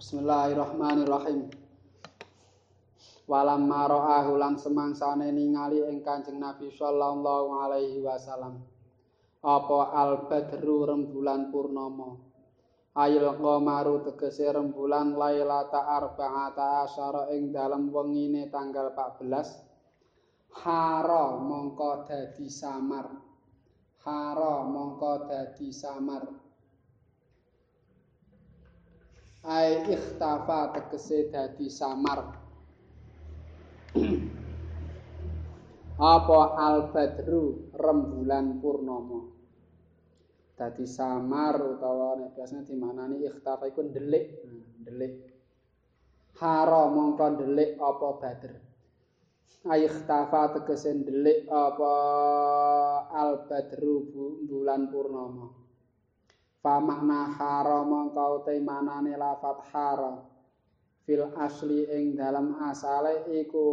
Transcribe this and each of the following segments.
Bismillahirrahmanirrahim. Walam maro'ahu lan semangsane ningali ing Kanjeng Nabi sallallahu alaihi wasallam. Apa al-badru rembulan purnama. Ayil qamaru tegese rembulan lailata arba'ata asyara ing dalem wengine tanggal 14. Hara mongko dadi samar. Hara mongko dadi samar. Ai ikhtafa tegese dadi samar. Apa al badru rembulan purnama? Dadi samar utawa nek biasane dimanani ikhtafa iku ndelik. Ndelik. Hara mongko ndelik apa badr? Ai ikhtafa tegese ndelik apa al badru bulan purnama fa makna haram kau te manane lafat haram fil asli ing dalam asale iku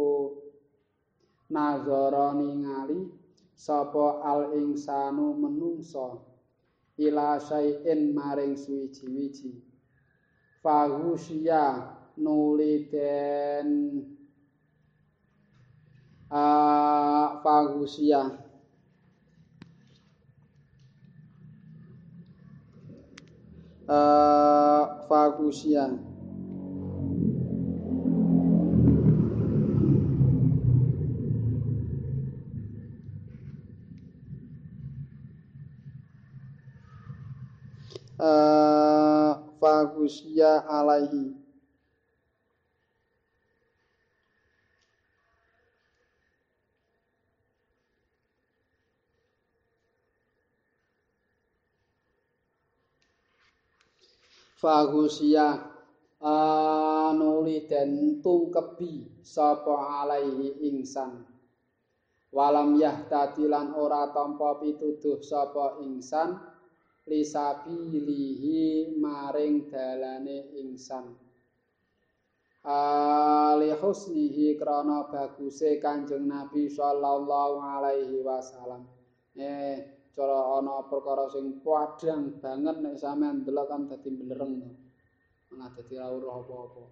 nazara ningali sapa al insanu menungso ila syai'in maring suwiji-wiji. Fahusia nuli den uh, fahusia uh, fagusia uh, alaihi fahusia anuli den tungkebi sapa alaihi insan walam yahtadilan ora tampa pituduh sapa insan lisabilihi maring dalane insan ali husnihi krana baguse kanjeng nabi sallallahu alaihi wasallam. Eh cara ana perkara sing padhang banget nek sampean delok kan dadi blereng to. Ana dadi ora apa-apa.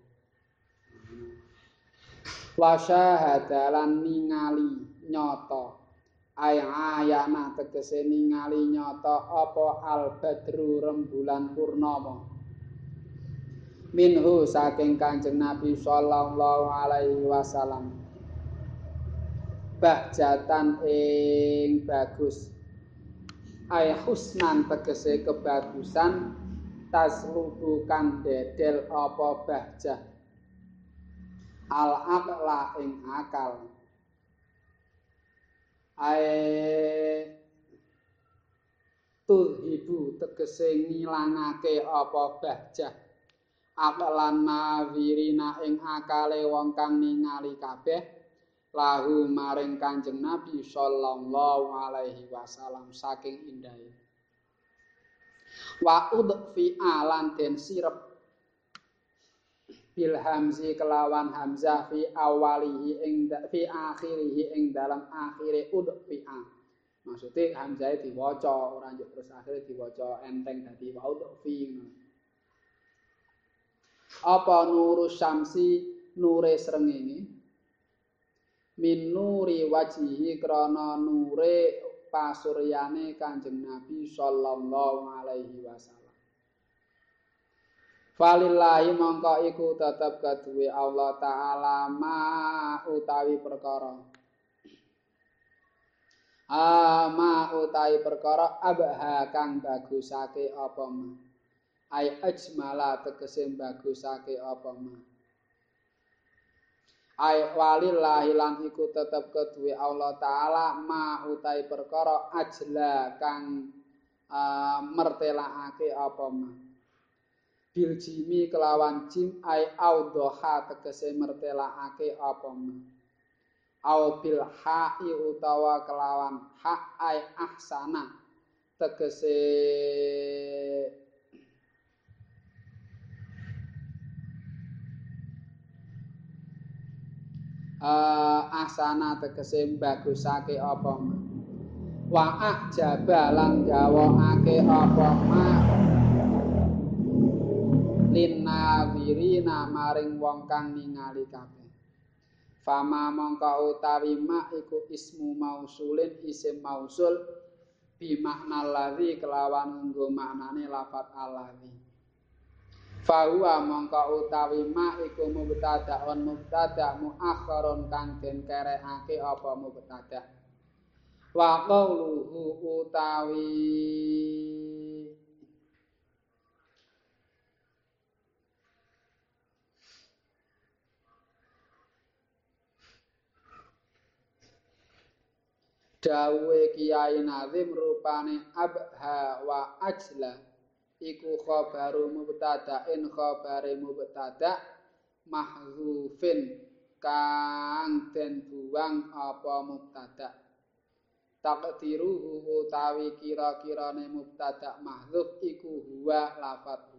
Wa syahadalan ningali nyata. Ay ayana tegese ningali nyata apa al badru rembulan purnama. Minhu saking Kanjeng Nabi sallallahu alaihi wasallam. Bahjatan ing bagus ay husnan tegese kebagusan taslubu kan dedel apa bahjah? Al aqla ing akal. Ay tuhhibu tegese ngilangake apa bahjah? Aqlan nawirina ing akale wong kang ningali kabeh lahu maring Kanjeng Nabi sallallahu alaihi wasallam saking indahe. Wa udfi alan den sirep bil hamzi kelawan hamzah fi awalihi ing fi akhirihi ing dalam akhire udfi a. Maksude hamzah diwaca ora njuk terus akhire diwaca enteng dadi wa udfi. Apa nurus syamsi nure srengenge min nuri wajihi krana nure pasuryane Kanjeng Nabi sallallahu alaihi wasallam. Falillahi mongko iku tetep kaduwe Allah taala ma utawi perkara. Ama utawi perkara abha kang bagusake apa ma. Ai ajmala tegese bagusake apa ma. Ay walillahi lan iku tetep keduwe Allah taala ma utai perkara ajla kang uh, mertelakake apa ma. Bil jimi kelawan jim ay audhoha tegese mertelakake apa ma. Au bil ha'i utawa kelawan ha ay ahsana tegese uh, asana tegese bagusake apa ma wa ajaba lan gawokake apa ma linnawi nadhirina maring wong kang ningali kabeh. Fama mongko utawi ma iku ismu mausulin isim mausul bi makna ladzi kelawan nggo maknane lafat aladzi Fahuwa mongko utawi ma iku mubtada'un mubtada' muakharun kang den kerekake apa mubtada' wa qawluhu utawi dawuhe Kiai Nazim rupane abha wa ajla iku khabaru mubtada'in khabare mubtada' mahzufin kang den buang apa mubtada' takdiruhu utawi kira-kirane mubtada' mahzuf iku huwa lafat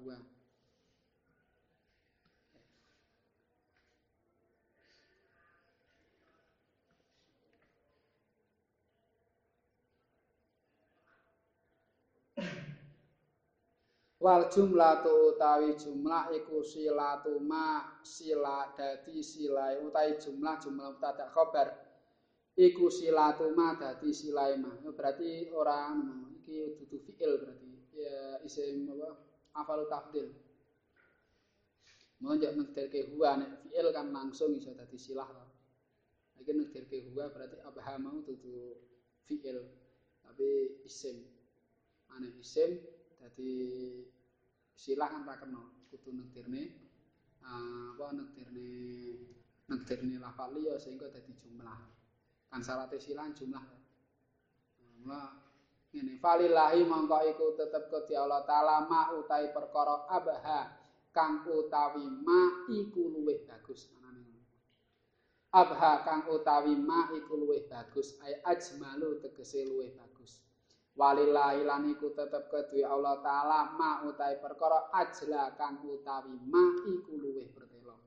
wal jumlatu utawi jumlah iku silatu ma sila dadi silai utawi jumlah jumlah mubtada khabar iku silatu ma dadi silai ma. Berarti orang iki dudu fiil berarti. Ya isim apa? Afalu tafdil. Monjak ngederke huwa nek fiil kan langsung iso dadi silah to. Iki ngederke huwa berarti abha mau dudu fiil. Tapi isim. Ane isim dadi silah kan ra kena kudu nektirne uh, apa nektirne nektirne lafal liya sehingga dadi jumlah. Kan syaratnya silah jumlah. Mula ngene falillahi mongko iku tetep ke Allah taala ma utahi perkara abha kang utawi ma iku luwih bagus. Abha kang utawi ma iku luwih bagus ay ajmalu tegese luwih bagus walillahi lan iku tetep kedue Allah taala ma utawi perkara ajla kang utawi ma iku luwih bertelo.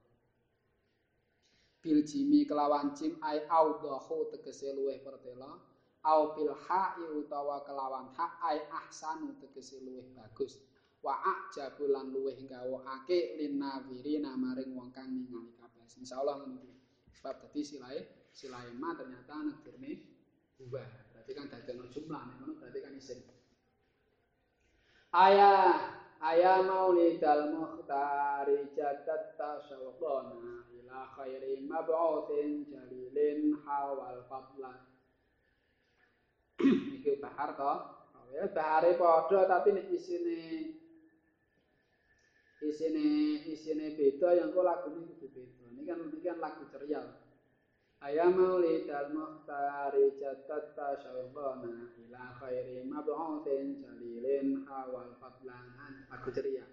Bil jimi kelawan jim ai audahu tegese luwih bertelo. Au bil ha'i utawa kelawan ha ai ahsanu tegese luwih bagus. Wa ajabu lan luwih gawokake linawirina maring wong kang ningali kabeh. Insyaallah ngono sebab dadi silae silae ma ternyata negerne ubah berarti kan ono jumlah nek ngono berarti kan isim ayah ayah maulidal muhtari jadat tasawqana ila khairi mab'utsin jalilin hawal fadlan. Iki bahar to ya bahare padha tapi nek isine isine isine beda yang kok lagune kudu beda. Ini kan ini kan lagu ceria Ayam maulidal muhtari jatat tasyawbana ila khairi mab'utin jalilin awal fadlanan. Aku ceria.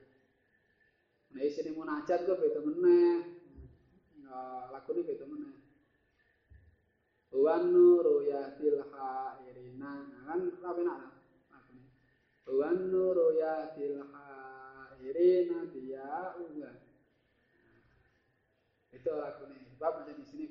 Nah isi ini munajat gue beda meneh. Nah, lagu ini beda meneh. Wan nuru yahdil hairina. Nah, kan rapi nak lagu ini Wan nuru yahdil hairina dia uga itu lagu ini sebab macam di sini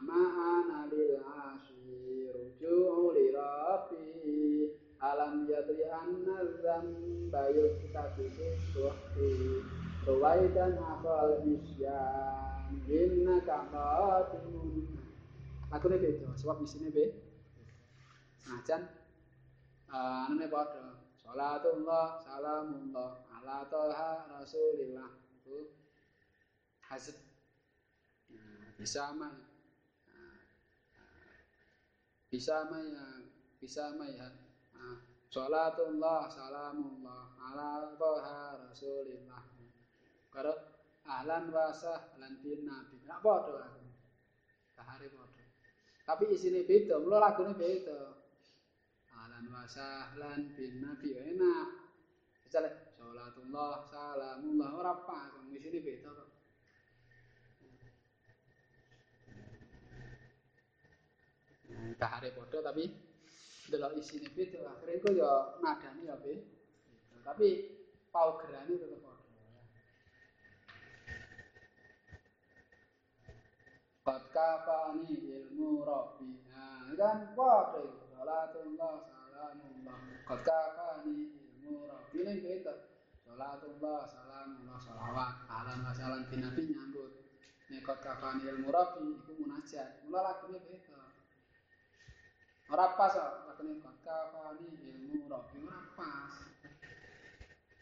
beda ma'ana lil asyir ruju'u li rabbi alam yadri anna dzamba yuktatu suhti. Rawaitan akal misyan Inna kaqatimun Lagu ini beda, sebab di sini beda Senajan uh, Ini pada Salatullah, salamullah Ala toha rasulillah. Itu Hazid nah, Bisa mah bisa maya bisa maya salatullah salamullah ala baha rasulillah. Karo ahlan wa sahlan bin nabi. Nak padha aku. Bahare padha. Tapi isine beda mulo lagune beda. Ahlan wa sahlan bin nabi enak. Misale salatullah salamullah ora pas. Isine beda kok bahare padha tapi delok isine beda akhire iku ya nadane ya be tapi paugerane tetep padha. Qad kafani ilmu rabbi kan padha iku. Salatullah salamullah Qad kafani ilmu rabbi ning beda Salatullah salamullah salawat ala masalan nabi nyambut. Nekot kafani ilmu rabbi iku munajat. Mula lagune beda ora pas kok lagune kot kafani ilmu rabbi ora pas.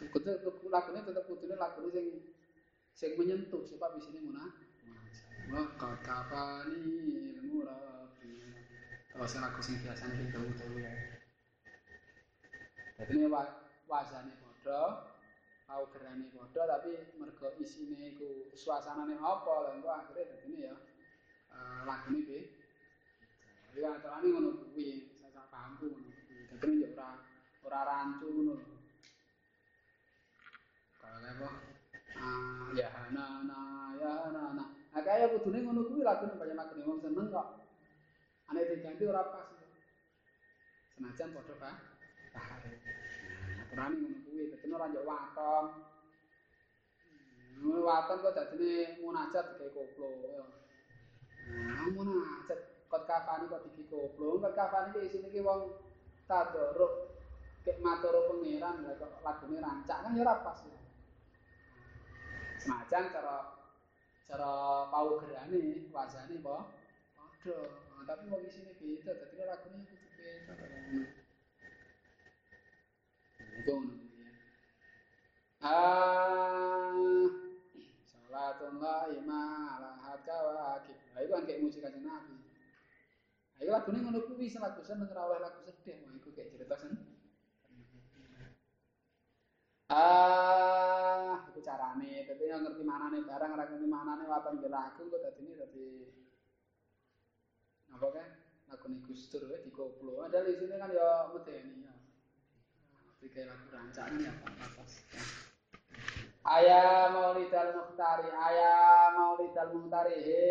Kudu lagune tetep kudune lagune sing sing menyentuh. Sebab isine munajat mula kot kafani ilmu rabbi Terus lagu sing biasanya sing dawu-dawu ya. Jadi wazane padha, paugerane padha tapi mergo isine iku suasanane apa lha engko akhire dadine ya. Uh, lagune piye ya aturane ngono kuwi sak paham ku ngono. Dadine ya ora ora rancu ngono kalau apa? Ah ya na na ya na na. Nah kaya kudune ngono kuwi lagune banyak lagune wong seneng kok. Ane diganti ora pas. Senajan padha pak aturane ngono kuwi. Dadine ora yo waton. Ngono waton kok dadine munajat digawe koplo nah munajat kok kafani kok koplo kok kafani iki isine iki wong tadoruk kek matur pangeran lha kok lagune rancak kan ya ora pas ya senajan cara cara paugerane wajane apa padha tapi wong isine beda dadi lagune kudu beda ya. Ah salatullah ima ala haka wa akib. Lah kan kayak musik kanjeng Nabi. Ayo lagune ngono kuwi lagu seneng ora oleh lagu sedih, mau iku kayak cerita sen. Ah, itu carane. Tapi yang ngerti manane barang, ora ngerti manane waton ge lagu kok dadine dadi apa kan? Lagu nih Gustur koplo. Ada di sini kan ya medeni ya. Tiga lagu rancangan ya Pak Ayah Maulidal Muhtari, ayah Maulidal Muhtari, he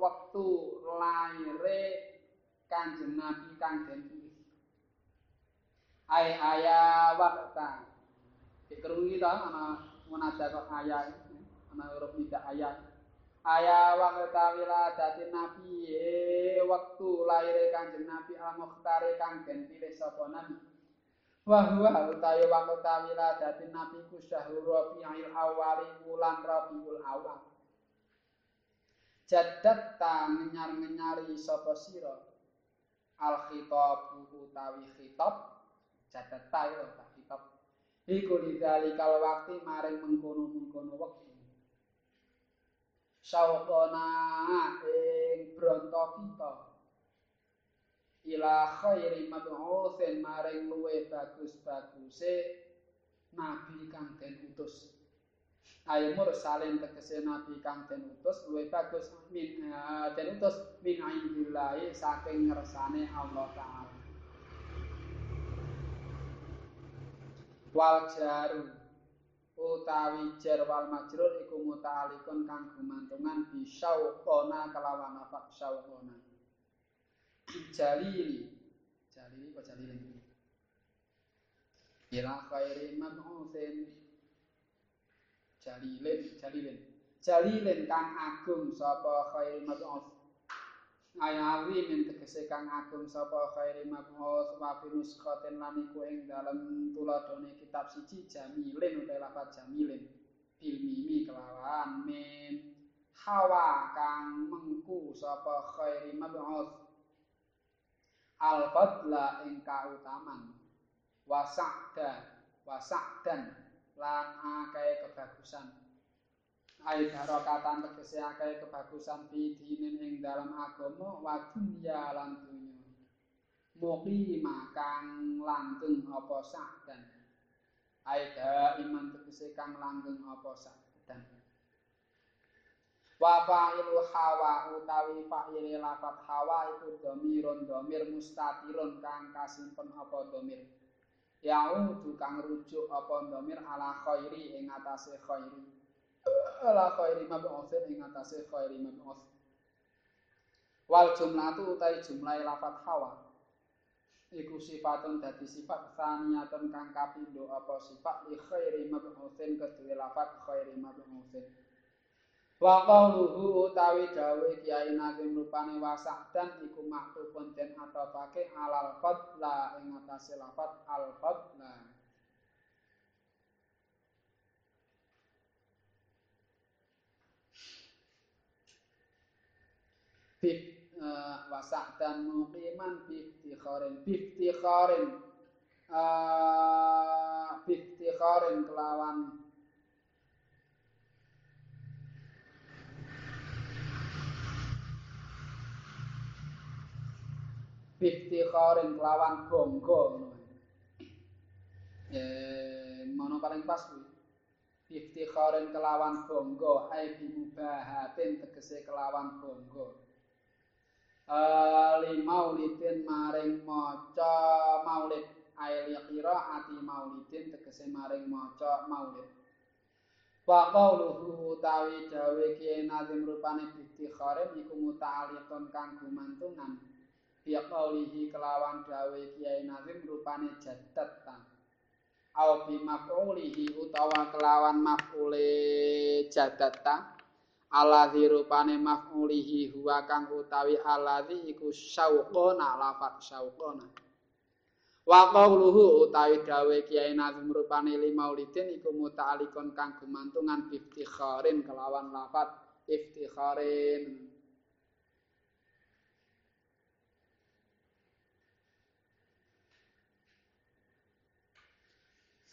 waktu lahire Kanjeng Nabi kang den. Ay ayah wakta. Dikerungi ta ana munada kok ayah ana huruf tidak ayah. Ayah wakta wiladatin Nabi, he waktu lahire Kanjeng Nabi al Muhtari kang den pilih sapa Nabi. Wa huwa utawi waqta wiladatin nabi ku syahrul rabiul awali bulan rabiul awal jaddat ta ngenyar-ngenyari sapa sira? Al khitab utawi khitab. Jaddat ta ta khitab. Iku lidzalikal waqti maring mengkono-mengkono wektu. Syauqona ing bronto kita ila khairi mab'utsin maring luwe bagus-baguse nabi kang den utus. Ayo mursalin tegese nabi kang den utus luwe bagus min uh, den utus min indillahi saking ngersane Allah taala. Wal jaru utawi jar wal majrur iku muta'alikun kang gumantungan bisyauqona kelawan apa syauqona jalili. Jalili apa jalilin ila khairi mab'utsin jalilin jalilin. Jalilin kang agung sapa khairi mab'uts ayawi min tegese kang agung sapa khairi mab'uts wa finus khoten lan iku ing dalem tuladhane kitab siji jamilin utawa lafaz jamilin. Bil mimi kelawan min. Hawa kang mengku sapa khairi mab'uts al-fadla ing kautaman. Wasakda wasakdan lan akeh kebagusan. Ai barokatan tegese akeh kebagusan bidinin ing dalam agama wa dunya lan dunya. Muqima kang langgeng apa sakdan ai iman tegese kang langgeng apa sakdan wa fa'ilu hawa utawi fa'ile lafat hawa iku dhamirun dhamir mustatirun kang kasimpen apa dhamir yaudu kang rujuk apa dhamir ala khairi ing atase khairi. Ala khairi mab'utsin ing atase khairi mab'uts wal jumlatu utawi jumlah lafat hawa. Iku sifatun dadi sifat saniyatun kang kapindo apa sifat li khairi mab'utsin kedue lafat khairi mab'utsin Wa qawluhu utawi dawuh Kiai Nagim rupane wasah dan iku makruh konten atau pakai alal qatla ing atase lafat al qatla. Bib e, wasah dan mukiman bib tikhorin bib tikhorin e, kelawan biftikharin kelawan bonggo. Eh mono paling pas kuwi? Biftikharin kelawan bonggo ai bimubahatin tegese kelawan bonggo. Ali maulidin maring maca maulid. Ail ati maulidin tegese maring maca maulid. Wa qauluhu utawi dawe kiye nazim rupane istikharen iku muta'alliqun kang gumantungan ya qaulihi kelawan dawe kiye nazim rupane jaddat ta. Au bi maf'ulihi utawa kelawan maf'ule jaddat aladzi rupane maf'ulihi huwa kang utawi aladzi iku syauqona lafat syauqona. Wa qawluhu utawi dawe kiai nazim rupane li maulidin iku muta'alikon kang gumantungan iftikharin kelawan lafat iftikharin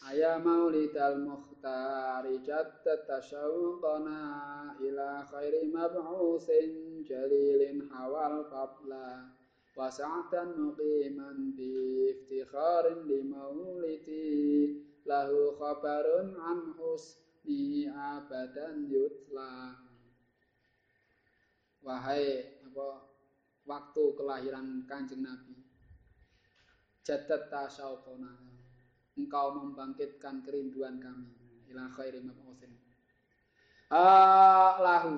Aya maulidal mukhtari jattat tashawqana ila khairi mab'usin jalilin hawal qabla wa sa'atan muqiman bi iftikharin li maulidi lahu khabarun an yutla. Wahai apa waktu kelahiran kanjeng nabi. Jattat tashawqana engkau membangkitkan kerinduan kami. Ila khairi mab'utsin ah lahu.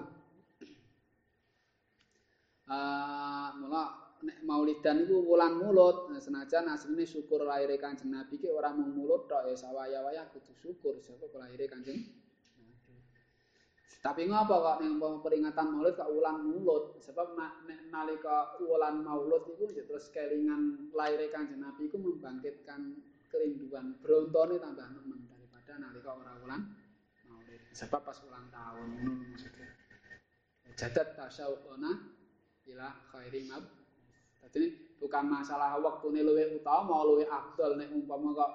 Ah mula nek maulidan iku wulan mulut. Nah, senajan asline syukur lahir kanjeng nabi ki ora mung mulut tok ya sawaya-waya kudu syukur sapa lahir kanjeng Tapi ngapa kok ning peringatan Maulid kok ulang mulut? Sebab nek nalika wulan Maulid iku terus kelingan lahir Kanjeng Nabi iku membangkitkan kerinduan brontone tambah nemen daripada nalika ora ulang maulid sebab pas ulang tahun ngono maksudnya. Jadat tasyauqona ila khairi mab dadi bukan masalah waktune luwih utama luwih afdal nek umpama kok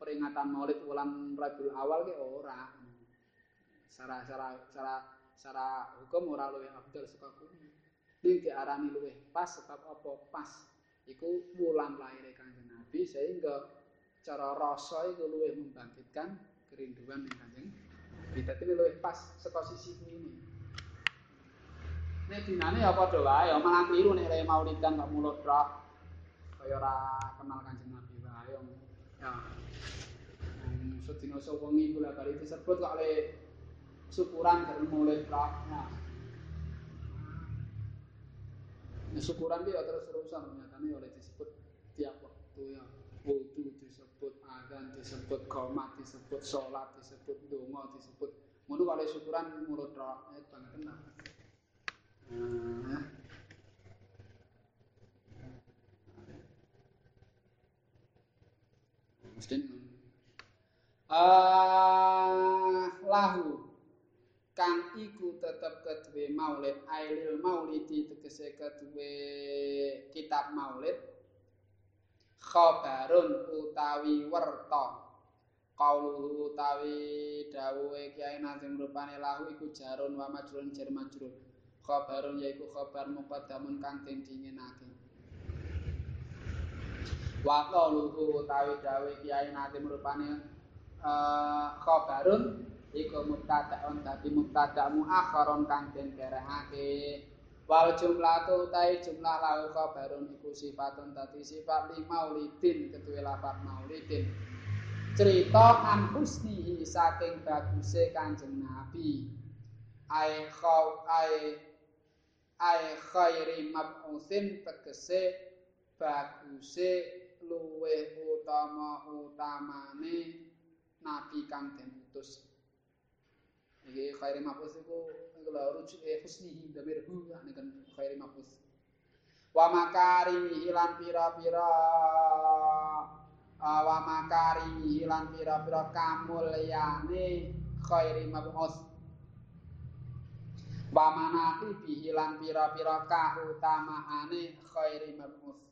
peringatan maulid ulang Rabiul Awal ki ora. Secara secara secara secara hukum ora luwih afdal saka kuwi iki diarani luwih pas sebab apa pas? Iku wulan lahir kanjeng Nabi sehingga cara rasa itu luwih membangkitkan kerinduan yang kanjeng kita ini luwih pas saka sisi ini Nek dinane ya padha wae, malah kliru nek rene maulidan kok mulut tok. Kaya ora kenal Kanjeng Nabi wae. Ya. Hmm, sedina sewengi kula kali disebut kok le syukuran dari mulut tok. Nah. Nah, syukuran dia terus-terusan nyatane oleh disebut tiap waktu ya. Disebut adzan disebut qomat disebut salat disebut donga disebut ngono kali syukuran mulut tok eh banget tenan nah mesti ah lahu. Kang iku tetep kedue maulid ailil maulidi tegese kedue kitab maulid khabarun utawi werta. Qauluhu utawi dawuhe Kyai Nazim rupane lahu iku jarun wa majrun jar majrun. Khabarun yaiku khabar muqaddamun kang den dinginake. Wa qauluhu utawi dawuhe Kyai Nazim rupane uh, khabarun iku mubtada'un dadi mubtada' muakharon kang den kerekake wal jumlah tu tai jumlah lahu khabarun iku sifatun tadi sifat li maulidin ketuwe lafat maulidin cerita an husnihi saking baguse kanjeng nabi. Ai khaw ai ai khairi mab'usin tegese baguse luwe utama utamane nabi kang den utus iki khairi mab'us iku kula rujuk e husnihi damir hu nek kan khairi mafus wa makari hilan pira-pira wa makari hilan pira-pira kamulyane khairi mafus Pamanati bihilan pira-pira kautamaane khairi mabus.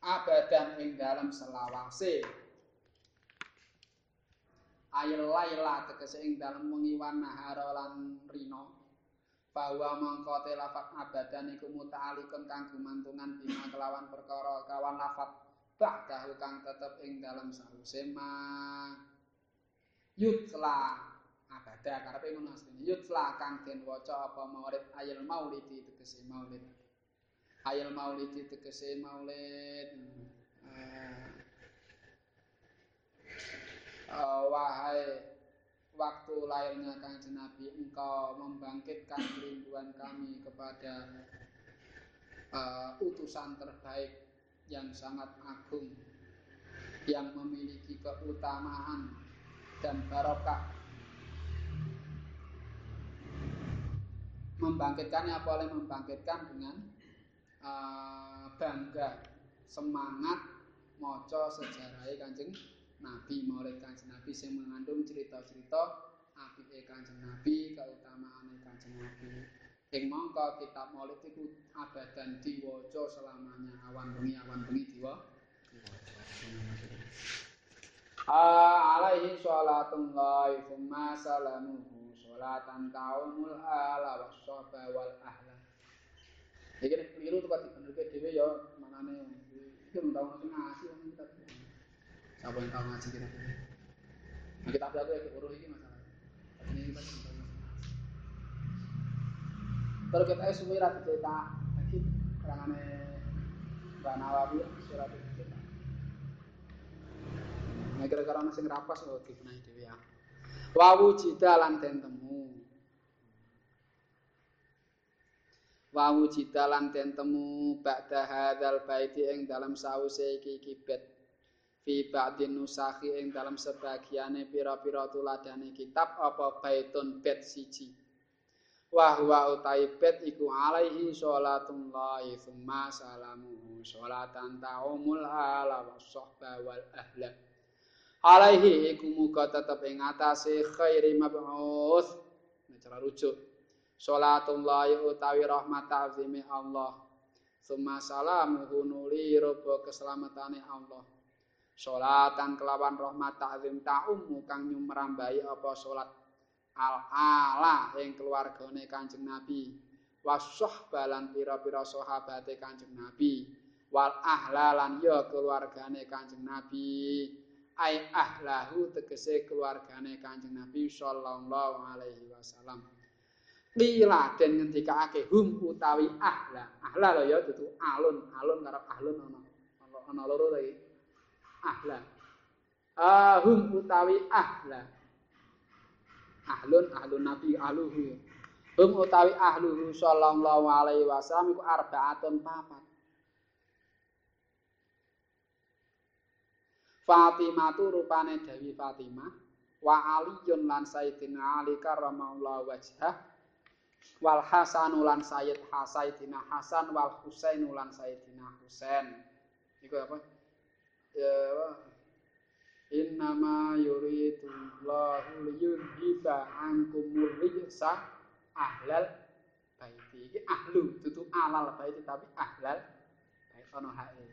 Abadan ing dalam selawase. Ayel laila tegese ing dalam wengi wan nahara lan rina. Bahwa mangko te lafat abadan iku muta'alikun kang gumantungan bima kelawan perkara kawan lafat ba'dahu kang tetep ing dalam sause ma. Yutla abadah karepe ngono asline. Yutla kang den waca apa maulid ayil maulidi tegese maulid. Ayil maulidi tegese maulid uh, wahai waktu lahirnya kanjeng Nabi engkau membangkitkan kerinduan kami kepada uh, utusan terbaik yang sangat agung yang memiliki keutamaan dan barokah. Membangkitkannya apa oleh membangkitkan dengan uh, bangga semangat moco sejarah kanjeng Nabi maulid kanjeng Nabi yang mengandung cerita-cerita api kanjeng Nabi keutamaan kanjeng Nabi. Ing mongko kitab maulid itu abadan diwaca selamanya awan bengi awan bengi diwa alaihi sholatullahi thumma salamuhu sholatan kaumul ala wassoba wal ahla. Iki nek keliru tuh kok dibenerke dhewe ya manane iki. Mung tau ngaji wong kita sapa yang tau ngaji kira nah, kita aku ya uruh iki masalah ini kita Kalau kita suwi ra dicetak lagi kerangane Mbak Nawawi surat dicetak. Nah kira-kira ana sing rapas kok dibenahi dhewe ya. Wawu jidalan den temu. Wawu jidalan den temu ba'da hadzal baiti ing dalam sause iki kibet fi ba'din nusakhi ing dalam sebagiane pira-pira tuladane kitab apa baitun bet siji. Wahwa utai bet iku alaihi sholatullahi thumma salamuhu sholatan ta'umul ala wa sohba wal ahla. alaihi iku muga tetep ing atase khairi mab'us cara rujuk salatullah utawi rahmat azimi Allah summa salamuhu nuli robo keselamatane Allah salatan kelawan rahmat ta'zim ta'ummu kang nyumrambai apa salat al ala ing keluargane Kanjeng Nabi wasahbalan pira-pira sahabate Kanjeng Nabi wal ahlalan ya keluargane Kanjeng Nabi ai ahlahu tegese keluargane Kanjeng Nabi sallallahu alaihi wasallam. Lila den ngendikake hum utawi ahla. Ahla lho ya dudu alun, alun karo ahlun ana. Ana loro lagi. Ahla. Ahum utawi ahla. Ahlun ahlun Nabi ahluhu. Hum utawi ahluhu sallallahu alaihi wasallam iku arbaatun papat. Fatimah tu rupane Dewi Fatimah wa Aliyun lan Sayyidina Ali karramallahu wajhah wal Hasanu lan Sayyid Hasaidina Hasan wal Husainu lan Sayyidina Husain iku apa ya Innama yuridu Allahu liyudhiba ankumul rijsa ahlal baiti iki ahlu dudu alal baiti tapi ahlal bait ono hae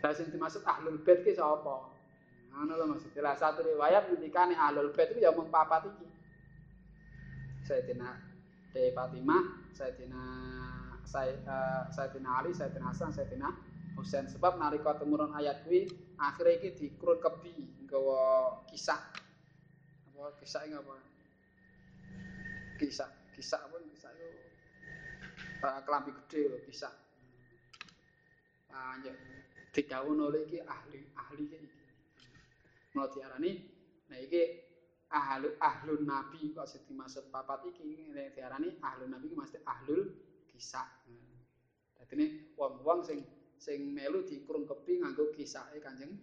Lah sing dimaksud ahlul bait ki sapa? Ngono lho maksud. Lah satu riwayat ngendikane ahlul bait itu ya mung papat iki. Sayyidina De Fatimah, Sayyidina Sayyidina Ali, Sayyidina Hasan, Sayyidina Husain sebab nalika temurun ayat kuwi akhire iki dikrunkebi nggawa kisah. Apa kisah iki apa? Kisah, kisah apa kisah itu uh, kelambi gede lho kisah. Lanjut. didhawuh oleh iki ahli ahli iki. Mau diarani nah iki ahlu ahlun nabi kok sing dimaksud papat iki nek diarani ahlun nabi iki mesti ahlul kisah. Dadi ne wong-wong sing sing melu dikrungkepi nganggo kisahe Kanjeng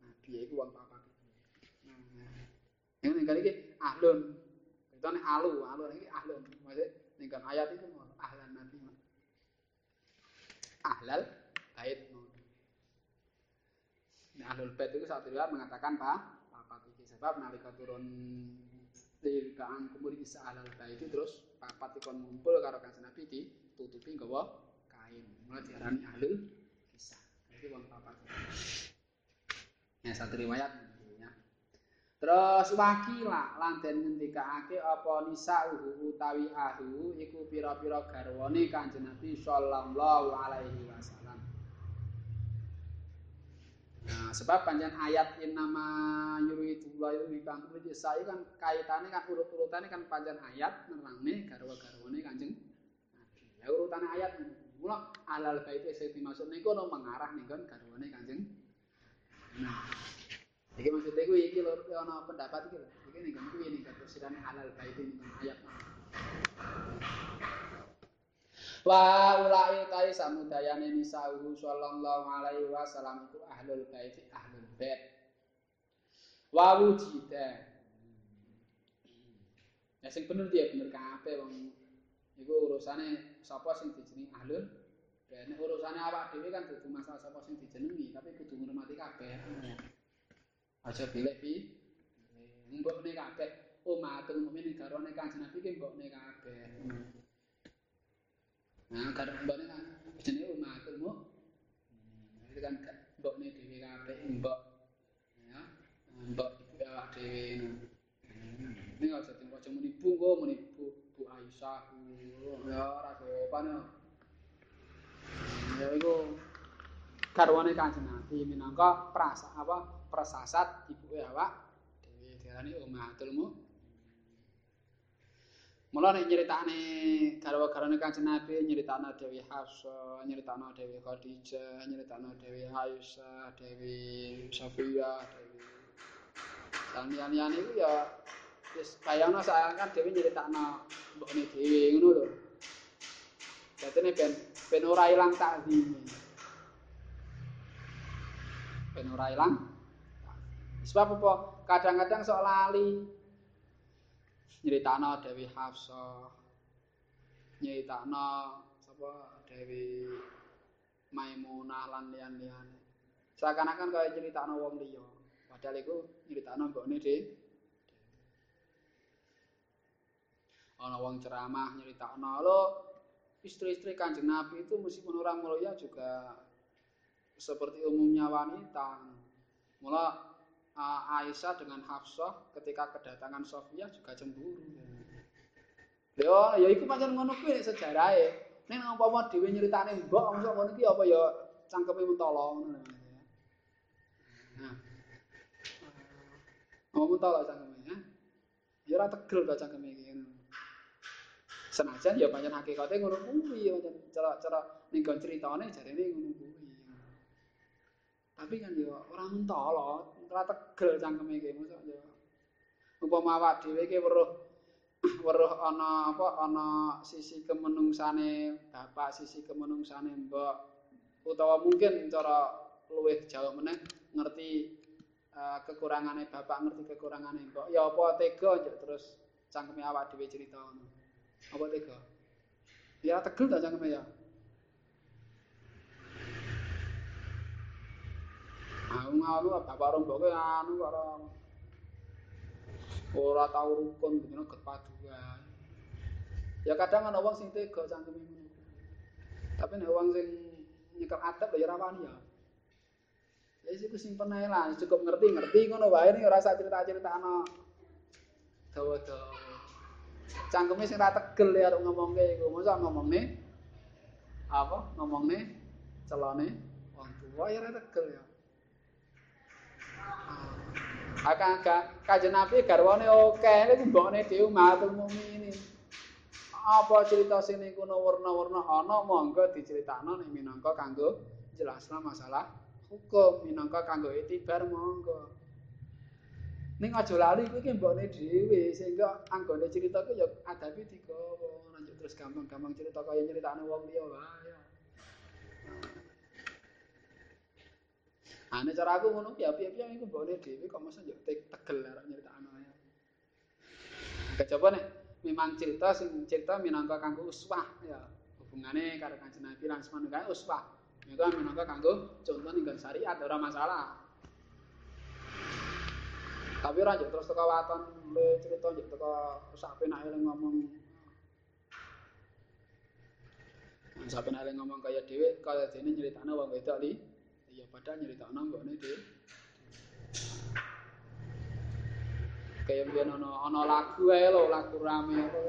Nabi iku wong papat. Nah, ini kali iki ahlun. Itu nek alu, alu iki ahlun. Maksud ning ayat itu ahlan nabi. Ahlal bait Nah, Ahlul Bait itu satu mengatakan Pak, papat iki sebab nalika turun di kaang kumur isa alal baiti terus papat ikon ngumpul karo kanjeng Nabi ditutupi nggawa kain. Mulai diarani ahlul papat. Ya satu riwayat ya. Terus wakila lan den ngendikake apa nisa utawi ahlu iku pira-pira garwane Kanjeng Nabi sallallahu alaihi wasallam. Nah, sebab panjang ayat in nama yuri itu yuri kang saya kan kaitannya kan urut-urutannya kan panjang ayat nerangne garwa-garwane kanjeng Nabi. Ya urutannya ayat mula alal bait sing dimaksud niku no mengarah ning kon garwane kanjeng. Nah. Iki maksudnya kuwi iki lho ana pendapat iki lho. Iki ning kon kuwi ning terusirane alal bait ning ayat. Wa ulai tai samudayane nisa'uhu sallallahu alaihi wasallam itu ahlul bait ahlul bait. Wa wujida. Ya sing bener dia bener kabeh wong iku urusane sapa sing dijenengi ahlul bait. Nek urusane awak dhewe kan dudu masalah sapa sing dijenengi, tapi kudu ngurmati kabeh. Aja pilih pi. Mbokne kabeh umatul mukmin garwane kanjeng Nabi ki mbokne kabeh. Nah, kadang mbaknya kan, jenis umat ilmu, itu kan mbaknya dewi kabeh, mbak, ya, mbak ibu awak nggak usah tinggal cuma menipu, kok menipu, bu Aisyah, ya, rasa apa nih, ya, itu karwane kanjeng Nabi minangka prasa apa prasasat ibu awak. Dewi diarani umatul mu Mula nek nyritane garwa-garwane Kanjeng Nabi nyritakno Dewi Hafsah, nyritakno Dewi Khadijah, nyritakno Dewi Aisyah, Dewi Safiyah, Dewi Sanian-sanian iku ya kayane kan Dewi nyritakno mbokne dhewe ngono lho. Dadi ben ben ora ilang takzime. Ben ora ilang. Sebab apa? Kadang-kadang sok lali nyeritakno Dewi Hafsah nyeritakno sapa Dewi Maimunah lan liyan-liyane seakan-akan kaya nyeritakno wong liya padahal iku nyeritakno mbokne de ana wong ceramah nyeritakno lo istri-istri Kanjeng Nabi itu meskipun orang mulia juga seperti umumnya wanita mula Aisyah dengan Hafsah ketika kedatangan Sofia juga cemburu. Yo, ya iku pancen ngono kuwi sejarahe. Nek umpama dhewe nyritane mbok mosok ngono iki apa ya cangkeme mentolo ngono lho. Nah. Oh, mentolo cangkeme ya. Ya ora tegel to cangkeme iki. Senajan ya pancen hakikate ngono kuwi pancen cara-cara ning critane jarene ngono kuwi. Tapi kan yo ora mentolo, ora tegel cangkeme iki mosok yo. Upama awak dhewe iki weruh weruh ana apa ana sisi kemenungsane bapak, sisi kemenungsane mbok utawa mungkin cara luwih jauh meneh ngerti uh, bapak, ngerti kekurangane mbok. Ya apa tega njok terus cangkeme awak dhewe cerita ngono. Apa tega? Ya tegel ta cangkeme ya. Aku ngono bapak romboke anu karo ora tau rukun bener kepaduan. Ya kadang ana wong sing tega cangkeme ngono. Tapi nek wong sing nyekel adab ya ora wani ya. Ya iku simpen ae lah, cukup ngerti-ngerti ngono wae ora usah cerita-cerita ana dawa-dawa. Cangkeme sing ora tegel ya ngomongke iku, mosok ngomongne apa? Ngomongne celane wong tuwa ya ora tegel ya. Akak kanjeng Nabi garwane oke, niku mbokne dhewe matur mukminin. Apa cerita sing niku warna-warna ana monggo diceritakno nek minangka kanggo jelasna masalah hukum minangka kanggo itibar monggo. Ning aja lali kuwi ki mbokne dhewe sehingga anggone cerita ku ya adabi digawa lanjut terus gampang-gampang cerita kaya nyeritakno wong liya wae. Ane cara aku ngono ya piye-piye iku mbone dhewe kok mesti yo tegel arek nyritakno ae. Kejaba nek memang cerita sing cerita minangka kanggo uswah ya hubungane karo Kanjeng Nabi lan semono kae uswah. Iku minangka kanggo contoh ning syariat ora masalah. Tapi ora terus teko waton le cerita njuk teko sak penake ngomong. Sak penake ngomong kaya dhewe kaya dene nyeritakno wong wedok li. Ya padahal nyeritakno mbokne dhewe. Kaya mbiyen ana ana lagu ae lho, lagu rame apa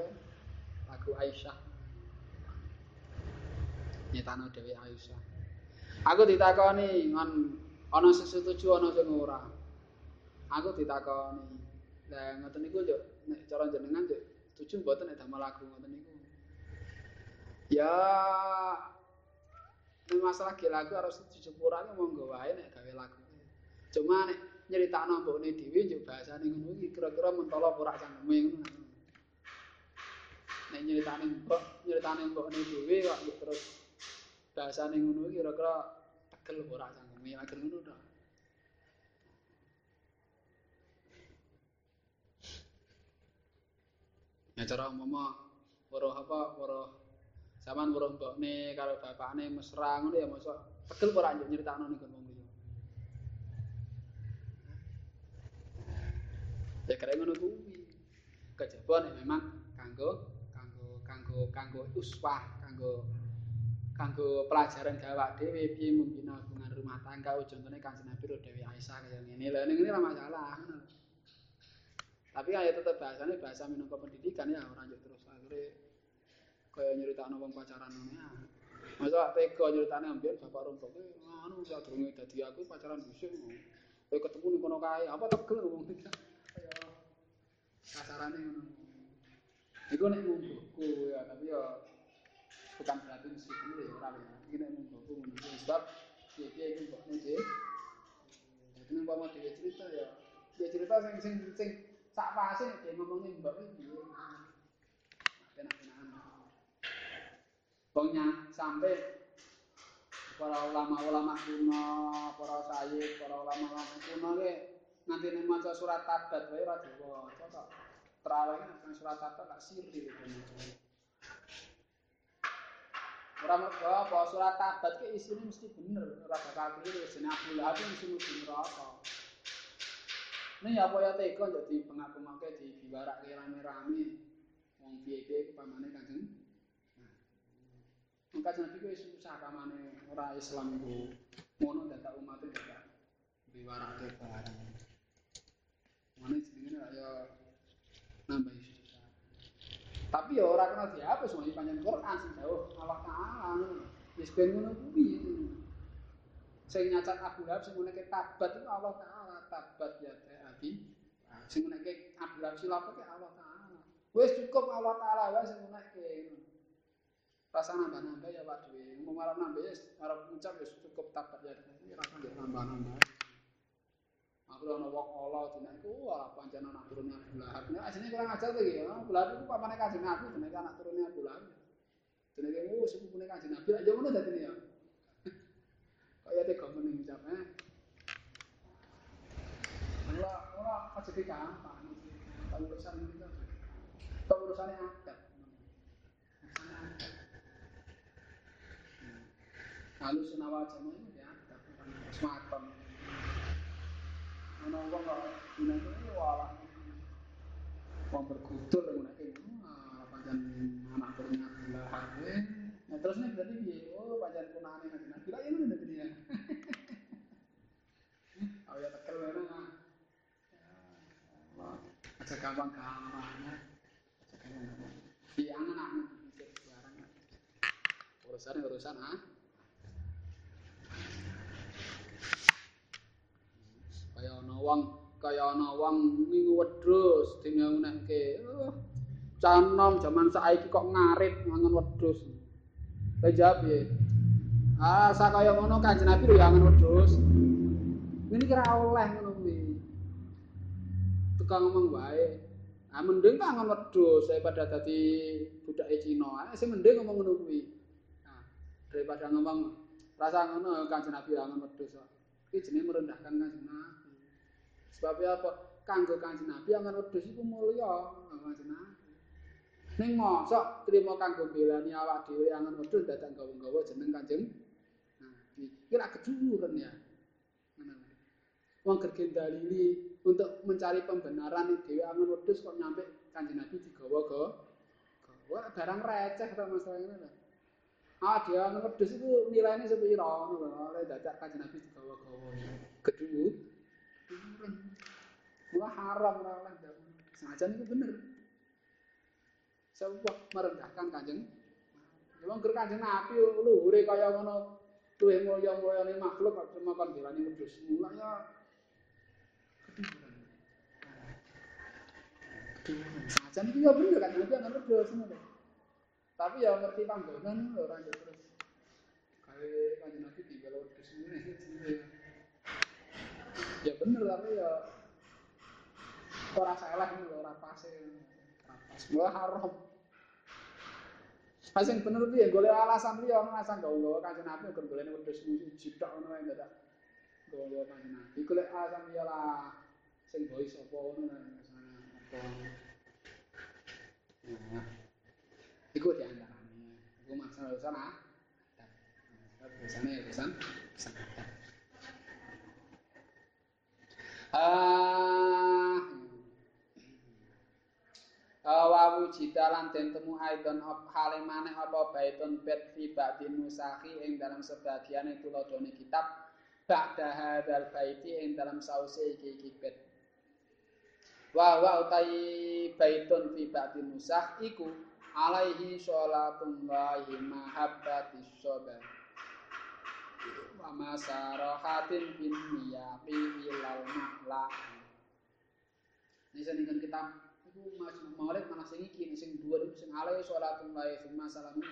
Lagu Aisyah. Nyetano dhewe Aisyah. Aku ditakoni ngon ana setuju ana sing ora. Aku ditakoni. Lah ngoten niku yo nek cara jenengan yo setuju mboten nek damel lagu ngoten niku. Ya masalah ge lagu harus setuju kurang monggo wae nek gawe lagu. Cuma nek nyeritakno mbokne dhewe yo bahasane ngono iki kira-kira mentolo ora cangkeme ngono. Nek nyeritane mbok, nyeritane mbokne dhewe kok terus bahasane ngono kira-kira tegel ora cangkeme, agar ngono to. Ya cara umpama weruh apa weruh sampean weruh mbokne karo bapakne mesra ngono ya mosok pegel ora njuk nyritakno ning wong liya. Ya kare ngono kuwi. Kejaba nek memang kanggo kanggo kanggo kanggo uswah, kanggo kanggo pelajaran gawak dhewe piye membina hubungan rumah tangga contohnya kanjeng Nabi Dewi Aisyah kaya ngene. Lah ngene ora masalah. Tapi ya tetap bahasanya bahasa minangka pendidikan ya orang juk terus akhirnya kaya nyeritakno wong pacaran ya. Masa tega nyeritane ambiyen bapak rombok ki anu sak durunge dadi aku pacaran dhisik. Kowe ketemu ning kono kae, apa tegel ngomong iki. Kaya kasarane ngono. Iku nek mungguhku ya, tapi ya bukan berarti mesti bener ya ora ya. Iki nek mungguhku ngono. Sebab piye-piye iku kok ngene. Dadi nek mau cerita ya, dia cerita sing sing sing sak pase nek ngomongin mbok iki piye. Pokoknya sampai para ulama-ulama kuno, para sayyid, para ulama-ulama kuno ke nanti nih maca surat tabat wae ora diwaca kok. Terawih nang surat tabat tak sirri. Ora mergo apa surat tabat ke isine mesti bener, ora bakal keliru jeneng Abdul Hadi mesti neraka. Ini apa ya tega njok di pengak-pengake di biwarak rame-rame. Wong piye-piye pamane Kanjeng. Nah. Maka Nabi ku susah pamane ora Islam iku. Ngono dadak umat itu dadak biwarak barang. Mane jenenge ya nambah susah. Tapi ya ora kena dihapus wong panjang Quran sing dawuh Allah Taala. Wis ben ngono kuwi. Sing nyacat Abu Lahab sing ngene tabat itu Allah Taala tabat ya Abi. Sing menekke Abdul Silap ke Allah Taala. Wis cukup Allah Taala wae sing menekke. Rasa nambah-nambah ya Dwi. Mau malam nambah ya arep ngucap wis cukup tabat ya. Rasa nggih nambah-nambah. Aku ana wong Allah dina iku wah pancen anak turunnya Abdul Lahab. Nek kurang ajar to iki. Abdul Lahab iku pamane kanjeng Nabi jenenge anak turunnya Abdul Lahab. Jenenge oh sepupune kanjeng Nabi. Aja ngono dadi ya. Kaya tega meneng ucap eh. Ora ora aja gampang. Urusan itu. Urusannya adat. Lalu senawa jamaah itu ya, sematon. Ana wong kok dina iki walah. Wong berkutul ngono iki. Ah, pancen anak turunnya Abdullah Harwe. Nah terus nih berarti piye? Oh, pancen punane nek Nabi lah ini nek dia. Aja gampang-gampang ya. Di anak-anak pikir barang. Urusan urusan ah. Kaya ana wong, kaya ana wong minggu wedhus dene nekke. Oh, canom jaman saiki kok ngarit mangan wedhus. Lah jawab piye? Ah, sakaya ngono Kanjeng Nabi lho ya mangan wedhus. Ini kira oleh ngono kuwi. Tukang ngomong wae. Ah mending tak ngon wedhus daripada dadi budake Cina. Sing mending ngomong ngono kuwi. Nah, daripada ngomong rasa ngono Kanjeng Nabi ngon wedhus kok. Iki jenenge merendahkan Kanjeng Nabi. Sebab apa? Kanggo Kanjeng Nabi ngon wedhus iku mulya Kanjeng Nabi. Ning mosok trimo kanggo belani awak dhewe ngon wedhus dadak gawa-gawa jeneng Kanjeng Nabi. Iki lak kejuren ya. Wong gergen dalili untuk mencari pembenaran dhewe angen wedhus kok nyampe Kanjeng Nabi digawa go. Wah, barang receh to masalah ini lho. Ah, dia angen wedhus itu nilainya sepiro ngono lho, oleh dadak Kanjeng Nabi digawa-gawa. Gedut. Wah, haram ora oleh Senajan itu bener. Sebuah merendahkan Kanjeng. Wong ger Kanjeng Nabi luhure kaya ngono. Luwih mulya-mulyane makhluk kok cuma kon dilani wedhus. Mulanya Senajan itu ya bener kan, nanti akan berdua semua. Tapi ya ngerti panggonan lho ora terus. Kayak kanjeng Nabi tinggal di sini. Ya bener tapi ya ora salah lho ora pas. Pas malah haram. Asing bener piye golek alasan liya alasan gawe kanjeng Nabi kok golek wedhus siji tok ngono ae dadak. Gawe kanjeng Nabi golek alasan liya lah sing boi sapa ngono Nah, iku di antaranya. Iku masalah urusan ah. Urusannya urusan urusan adab. Ah, wa wujida lan den temu aidon hale maneh apa baitun bet fi ba'din nusahi ing dalam sebagian tuladone kitab ba'da hadzal baiti ing dalam sause iki iki bet wa wa utai baitun fi ba'di nusah iku alaihi sholatullahi mahabbatis sobat wa masarahatin bin miyaqi ilal mahla ini saya kitab itu mas maulid mana sing iki sing dua sing alaihi sholatullahi summa salamun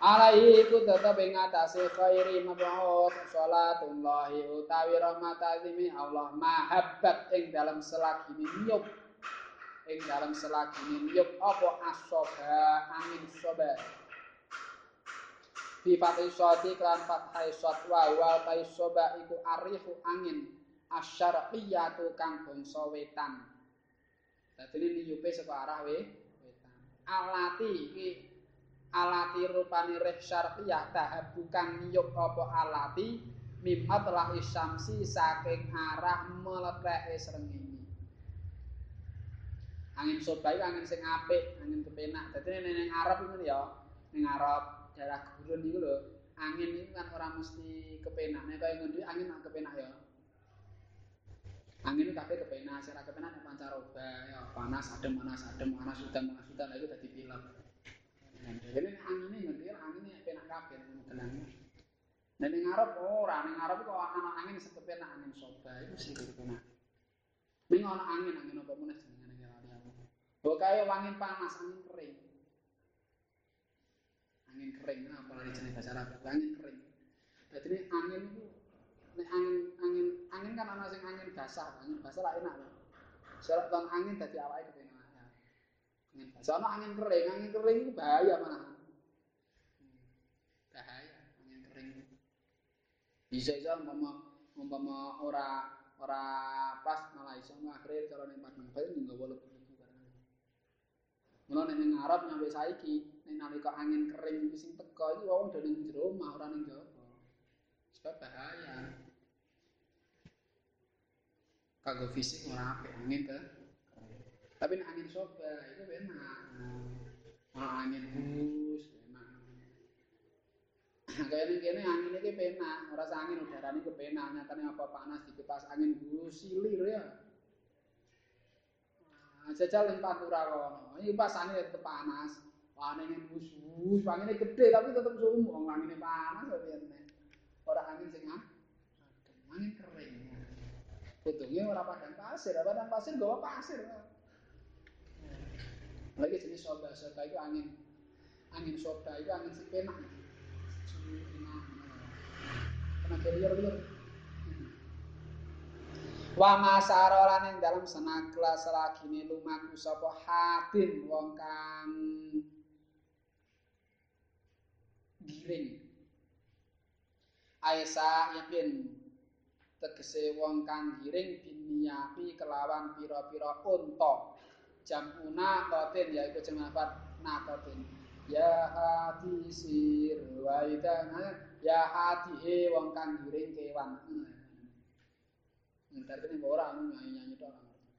alaihi iku tetep ing atase khairi mab'us salatullahi utawi rahmat azimi Allah mahabbat ing dalam selagine niyup ing dalam selagine niyup apa asoba angin soba Fi fathi soti klan fathai sot wa wa soba iku arifu angin asyarqiyatu kang bangsa wetan. Dadi niyupe saka arah we wetan. Alati iki alati rupani reh syarqiyah tahab bukan niyuk apa alati? Mimat lah isamsi saking arah meletreke srengenge. Angin sobai angin sing apik angin kepenak. Dadi ning Arab iku ya. Ning Arab daerah gurun iku lho angin itu kan ora mesti kepenak. Nek kaya ngendi angin nak kepenak ya. Angin itu kabeh kepenak. Ora kepenak pancaroba ya panas adem panas adem panas udan panas udan itu dadi pilek Jadi angin ini ngerti angin ini penak kabeh modelan. Nah ning Arab ora, ning Arab kok ana angin sekepenak angin soba itu sih penak. Ning ana angin angin apa meneh jenengane lali aku. Kok kaya angin panas, angin kering. Angin kering apa lagi jeneng bahasa Arab? Angin kering. Dadi ini angin itu nek angin angin angin kan ana sing angin basah, angin basah lah enak. Syarat angin dadi awake kepenak. Soalnya angin kering, angin kering itu bahaya mana? Bahaya, angin kering. Bisa bisa umpama umpama ora ora pas malah iso akhirnya cara ning padang bae ning gawa lebu lebu barang. Mula ning Arab nyampe saiki, ning nalika angin kering iki sing teko iki wong do ning jero omah ora ning jaba. Sebab bahaya. Kanggo fisik ora apik angin ke Tapi nek angin soba itu enak. Nah, angin bus enak. Kayak ini kene angin iki penak, ora angin udara ini kepenak, nyatane apa panas dikipas angin bus silir ya. Nah, jajal ning pantura kono. Iki pas angin tetep panas. Wah, angin bus bus, angin gede tapi tetep sumu, wong angin panas kok piye Ora angin sing angin kering. Untungnya ora padang pasir, padang pasir gawa pasir. Lagi jenis soba, soba itu angin angin soba itu angin si penak. Tenaga liar liar. Wa masaro lan ing dalam senakla selagine lumaku sapa hatin wong kang giring. Aisa yakin tegese wong kang giring biniyapi kelawan pira-pira unta. Jamuna kotin yaitu jemafat nakotin ya hati sir wa ya hati he wong kang giring kewan Ntar ini ora nyanyi-nyanyi tok ora ngerti.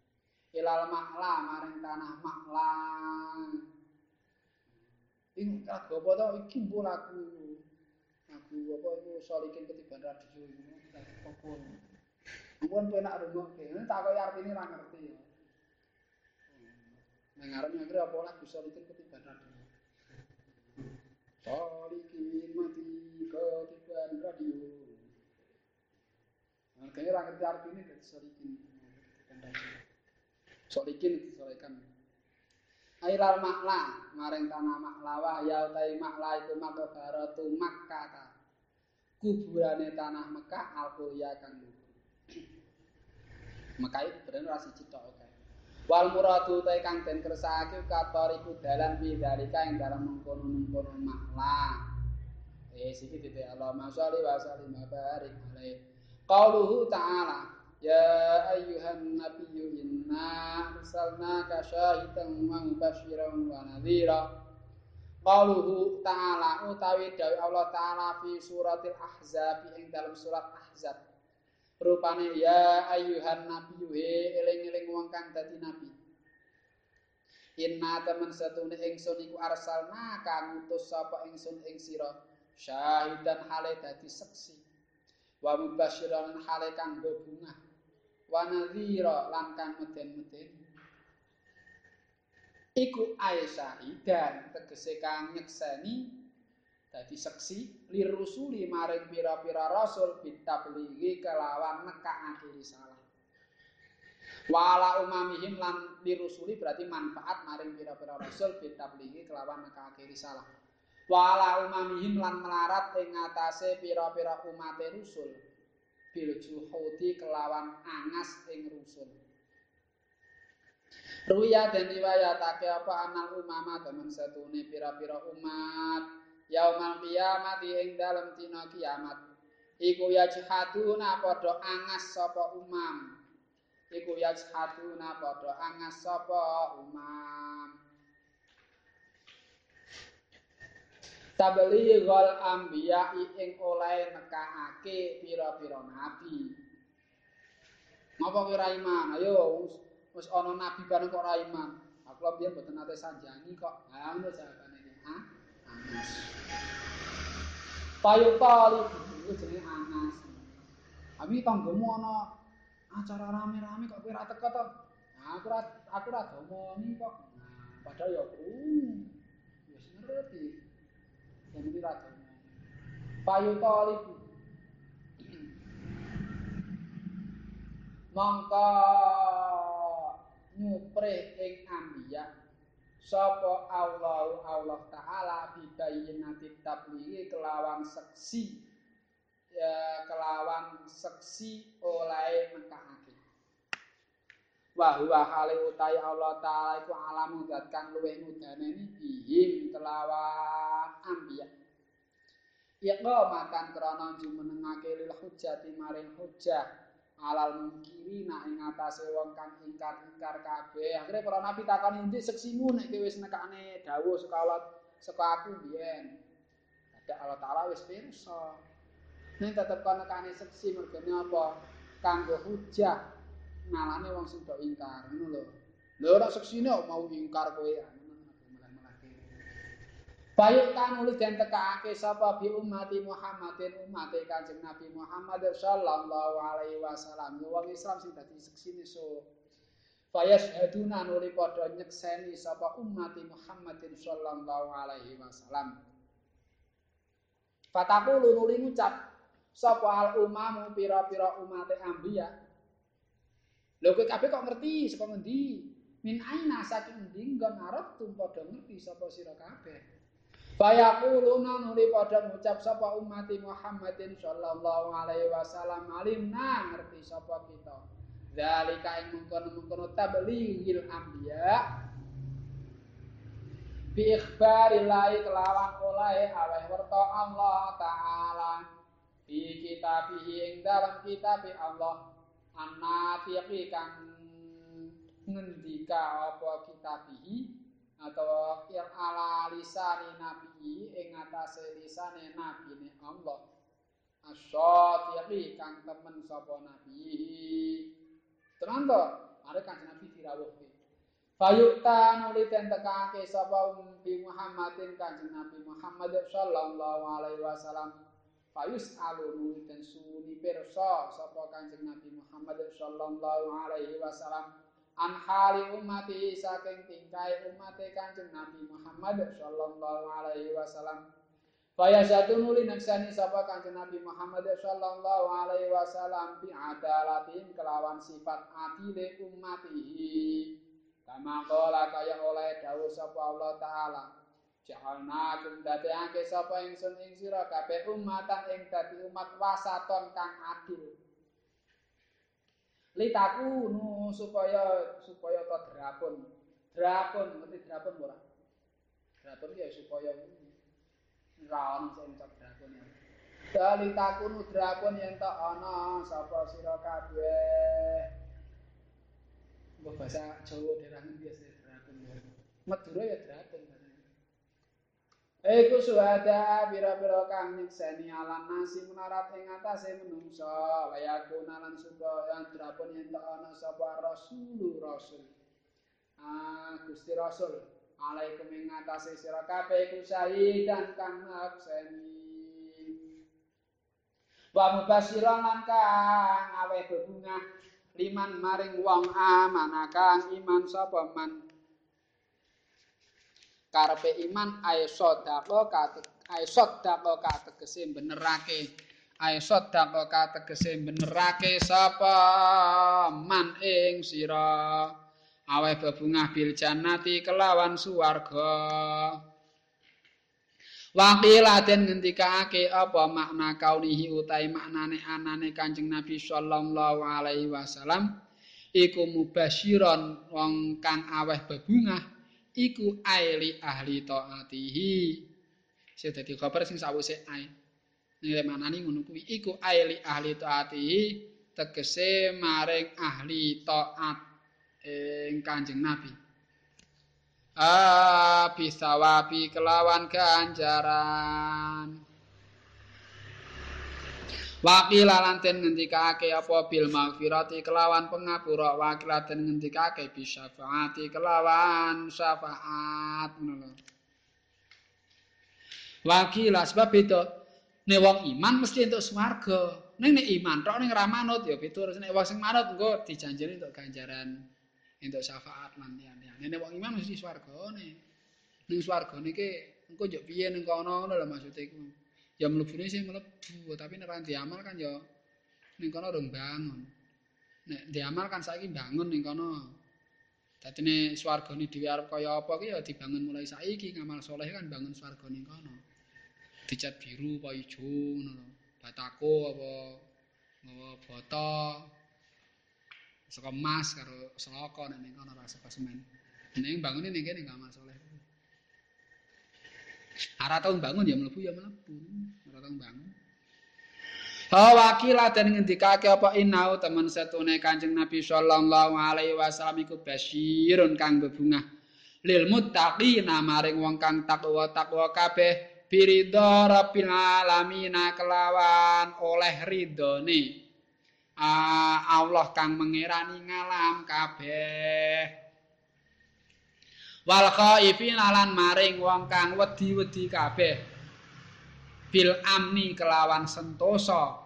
Ilal makla maring tanah makla. Ing lagu apa to iki mbok lagu. Lagu apa iku solikin ketiban radio iku apa. Ampun penak rungokke. Tak kok artine ora ngerti ya. Ngarep nyangkri apa lagu solikin ketiban radio. Solikin mati ketiban radio. Kayaknya orang ngerti arti ini dari solikin. Solikin itu solikan. Ailal makla, maring tanah maklawa, ya utai makla itu maka baratu makkata. Kuburane tanah Mekah alkulia kang Mekah itu bener rasi cita oke. Wal muradu utai kang den kersake katoriku dalan bidalika yang dalam mengkono-mengkono makla. Eh siki titik Allahumma sholli wa sallim barik alaihi. Qauluhu ta'ala Ya ayyuhan nabiyyu inna arsalnaka syahidan wa mubasyiran wa nadhira Qauluhu ta'ala utawi dawuh Allah taala fi suratil ahzab ing dalam surat ahzab rupane ya ayyuhan nabiyyu he eling-eling wong kang dadi nabi. Inna temen setune ingsun iku arsalna kang ngutus sapa ingsun ing sira syahidan hale dadi seksi wa mubasyiran hale kang bebungah wa nadhira lan kang meden-meden. Iku Aisyah dan tegese kang nyekseni dadi seksi lirusuli maring pira-pira rasul bitablighi kelawan nekakake risalah wala umamihim lan lirusuli berarti manfaat maring pira-pira rasul bitablighi kelawan nekakake risalah wala umamihim lan melarat ing ngatasé pira-pira umat rusul bil kelawan angas ing rusul. Ruya dan riwayatake apa anal umama temen setune pira-pira umat yaumal kiamat ing dalem dina kiamat iku yajhaduna padha angas sapa umam iku yajhaduna padha angas sapa umam tablighul anbiya ing oleh nekake pira-pira nabi. Ngapa kowe ra iman? Ayo wis ana nabi bareng kok ra iman. Aku biyen mboten nate sanjangi kok. Ha ngono jawabane Anas. Payu itu jenenge Anas. Abi tanggomu ana acara rame-rame kok kowe ra teko to? Aku ra aku ra domoni kok. Padahal ya aku wis ngerti. yang ini raja payu talibu mongko nyupre ing ambiya sapa Allah Allah taala bibayinati tablighi kelawan seksi ya kelawan seksi oleh nekake wa huwa hale utai Allah taala iku alam zat kang luwih mudaneni bihim kelawan ambiya. Ya makan krana jumenengake lil hujjati maring hujjah alal mungkiri nak ing atase wong kang ingkar-ingkar kabeh. Akhire para nabi takon endi seksimu nek kowe wis nekane dawuh sekalat saka aku? Biyen. Ada Allah taala wis pirsa. Ning tetep kono nekane seksi mergane apa? Kanggo hujjah ngalane wong sing do ingkar ngono lho. Lho ora seksine mau ingkar kowe Bayuk nulis dan tekake sapa bi umati Muhammadin umate Kanjeng Nabi Muhammad sallallahu alaihi wasallam. Wong Islam sing dadi seksine so. Fayas haduna nuli padha nyekseni sapa umati Muhammadin sallallahu alaihi wasallam. Fataku nuli ngucap sapa al umamu pira-pira umate ambiya Lho kowe kabeh kok ngerti? Saka ngendi? Min aina saking endi? Nggon arep tum padha ngerti sapa sira kabeh. Bayaquluna nuli padha ngucap sapa umat Muhammadin sallallahu alaihi wasallam. Alimna ngerti sapa kita. Zalika ing mungkon-mungkon tablighil anbiya. Bi ikhbarillahi kelawan oleh aweh werta Allah taala. Di kitabihi ing dalam kitab Allah. Anatiqi kang ngendika apa kitabihi atau yang ala lisani nabi ing atase lisane nabi ne Allah asyatiqi kang temen sapa nabi tenan to arek kanjeng nabi dirawuhke Fayukta nuli ten tekake sapa Nabi Muhammadin kanjeng Nabi Muhammad sallallahu alaihi wasallam. Fayus alu nuli suni pirsa sapa kanjeng Nabi Muhammad sallallahu alaihi wasallam. An hali umati saking tingkai umate kanjeng Nabi Muhammad sallallahu alaihi wasallam. Faya satu nuli naksani sapa kanjeng Nabi Muhammad sallallahu alaihi wasallam bi adalatin kelawan sifat adile umatihi. Kama kala kaya oleh dawuh sapa Allah taala. Jahalna kum dadekake sapa ingsun ing sira kabeh umatan ing dadi umat wasaton kang adil. Litaku nu supaya supaya to drapun. Drapun ngerti drapun ora? Drapun ya supaya ora ono sing cok drapun ya. Nu drapun yen to ana sapa sira kabeh. Bahasa Jawa daerah ngendi ya drakun ya. Madura ya drakun Iku suhada pira-pira kang nyekseni alam nasi menarat ing atase menungso layaku nalan suka yang drapun yen ana sapa rasul rasul. Ah Gusti Rasul alaikum ing atase sira kabeh iku dan kang nyekseni. Wa mubasyiran lan kang aweh bebungah liman maring wong amanakang iman sapa man karepe iman ae sedako kategese benerake ae sedako kategese benerake sapa? Man ing sira. Awe bebungah bil jannati kelawan suwarga Wakila den ngendikake apa makna kaunihi utai maknane anane Kanjeng Nabi sallallahu alaihi wasallam? Iku mubasyiron wong kang aweh bebungah iku aili ahli taatihi. Sing dadi kabar sing sawise ai. Nek manani ngono kuwi iku aili ahli taatihi tegese maring ahli taat ing Kanjeng Nabi. abisawabi kelawan ganjaran Wakila lanten ngendikake apa bil maghfirati kelawan pengapura wakila lanten ngendikake bisyafaati kelawan syafaat ngono Wakila sebab itu ne wong iman mesti untuk swarga ning nek iman tok ning ra manut ya pitur nek wong sing manut engko dijanjeni untuk ganjaran entuk syafaat lan liyan-liyan. Nek wong iman mesti swargane. Ning swargane iki engko yo piye ning kono ngono lho maksude iku. Ya mlebune sing mlebu, tapi nek ora diamal kan yo ning kono urung bangun. Nek diamal kan saiki bangun ning kono. Dadine swargane dhewe arep kaya apa ki ya dibangun mulai saiki ngamal soleh kan bangun swarga ning kono. Dicat biru apa ijo ngono lho. Batako apa ngawa bata saka emas karo seloko ning kono rasa semen. Ning bangun ning kene kamar saleh. Ora tau bangun ya mlebu ya mlebu. Ora tau bangun. Ha wakila dan ngendikake apa inau teman setune Kanjeng Nabi sallallahu alaihi wasallam iku basyirun kang bebungah lil muttaqina maring wong kang takwa takwa kabeh biridha rabbil alamin kelawan oleh ridhone Allah kang mengerani ngalam kabeh wal khaifin lan maring wong kang wedi-wedi kabeh. Bil amni kelawan sentosa.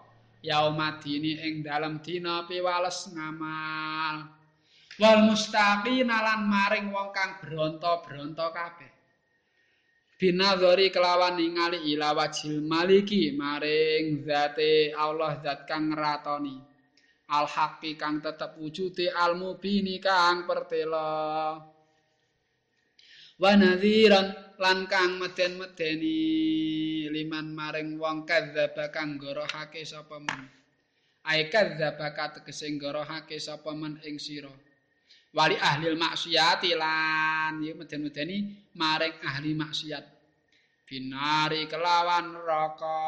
Yaumadini ing dalem dina piwales ngamal. Wal mustaqin lan maring wong kang bronto-bronto kabeh. Binadzari kelawan ningali ila wajil maliki maring zate Allah zat kang ngeratoni. Al haqqi kang tetep wujude al mubini kang pertela wa nadhiran lan kang meden-medeni liman maring wong kadzdzaba kang gorohake sapa men. Ai kadzdzaba tegese gorohake sapa men ing sira. Wali ahli maksiat lan ya meden-medeni maring ahli maksiat. Binari kelawan neraka.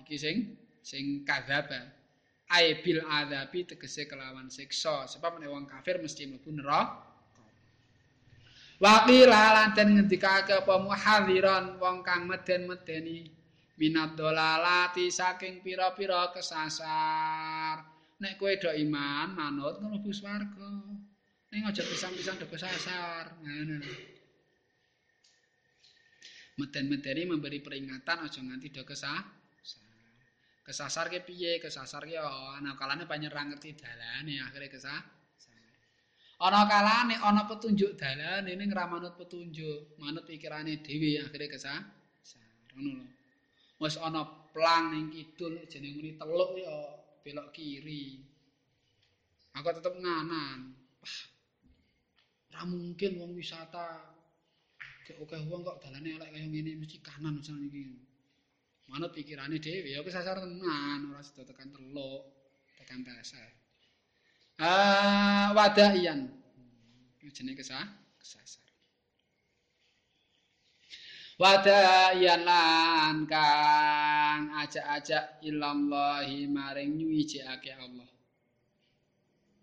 Iki sing sing kadzdzaba. Ai bil adzabi tegese kelawan siksa. Sebab nek wong kafir mesti mlebu neraka Waqila lan den ngendikake apa muhadziran wong kang meden-medeni. Minat dolalati saking pira-pira kesasar. Nek kowe do iman manut mlebu swarga. Ning aja pisang-pisang do kesasar. Ngono meten-meteni memberi peringatan aja nganti do kesasar kesasar ke piye kesasar ke oh, ana kalane panyerang ngerti dalane akhire kesasar ana kalane ana petunjuk dalane ning ra manut petunjuk. Manut pikirane dhewe akhire kesasar ngono lho. Wis ana plang ning kidul jeneng muni teluk ya belok kiri. Aku tetep nganan. Ora mungkin wong wisata. Kek oke wong kok dalane elek kaya ngene mesti kanan misalnya iki manut pikirane dhewe ya kesasar tenan ora sedo tekan teluk tekan dasar ah wadaian jenenge kesah kesasar. Wadayan lan kang ajak-ajak ilallahi maring nyuwijake Allah.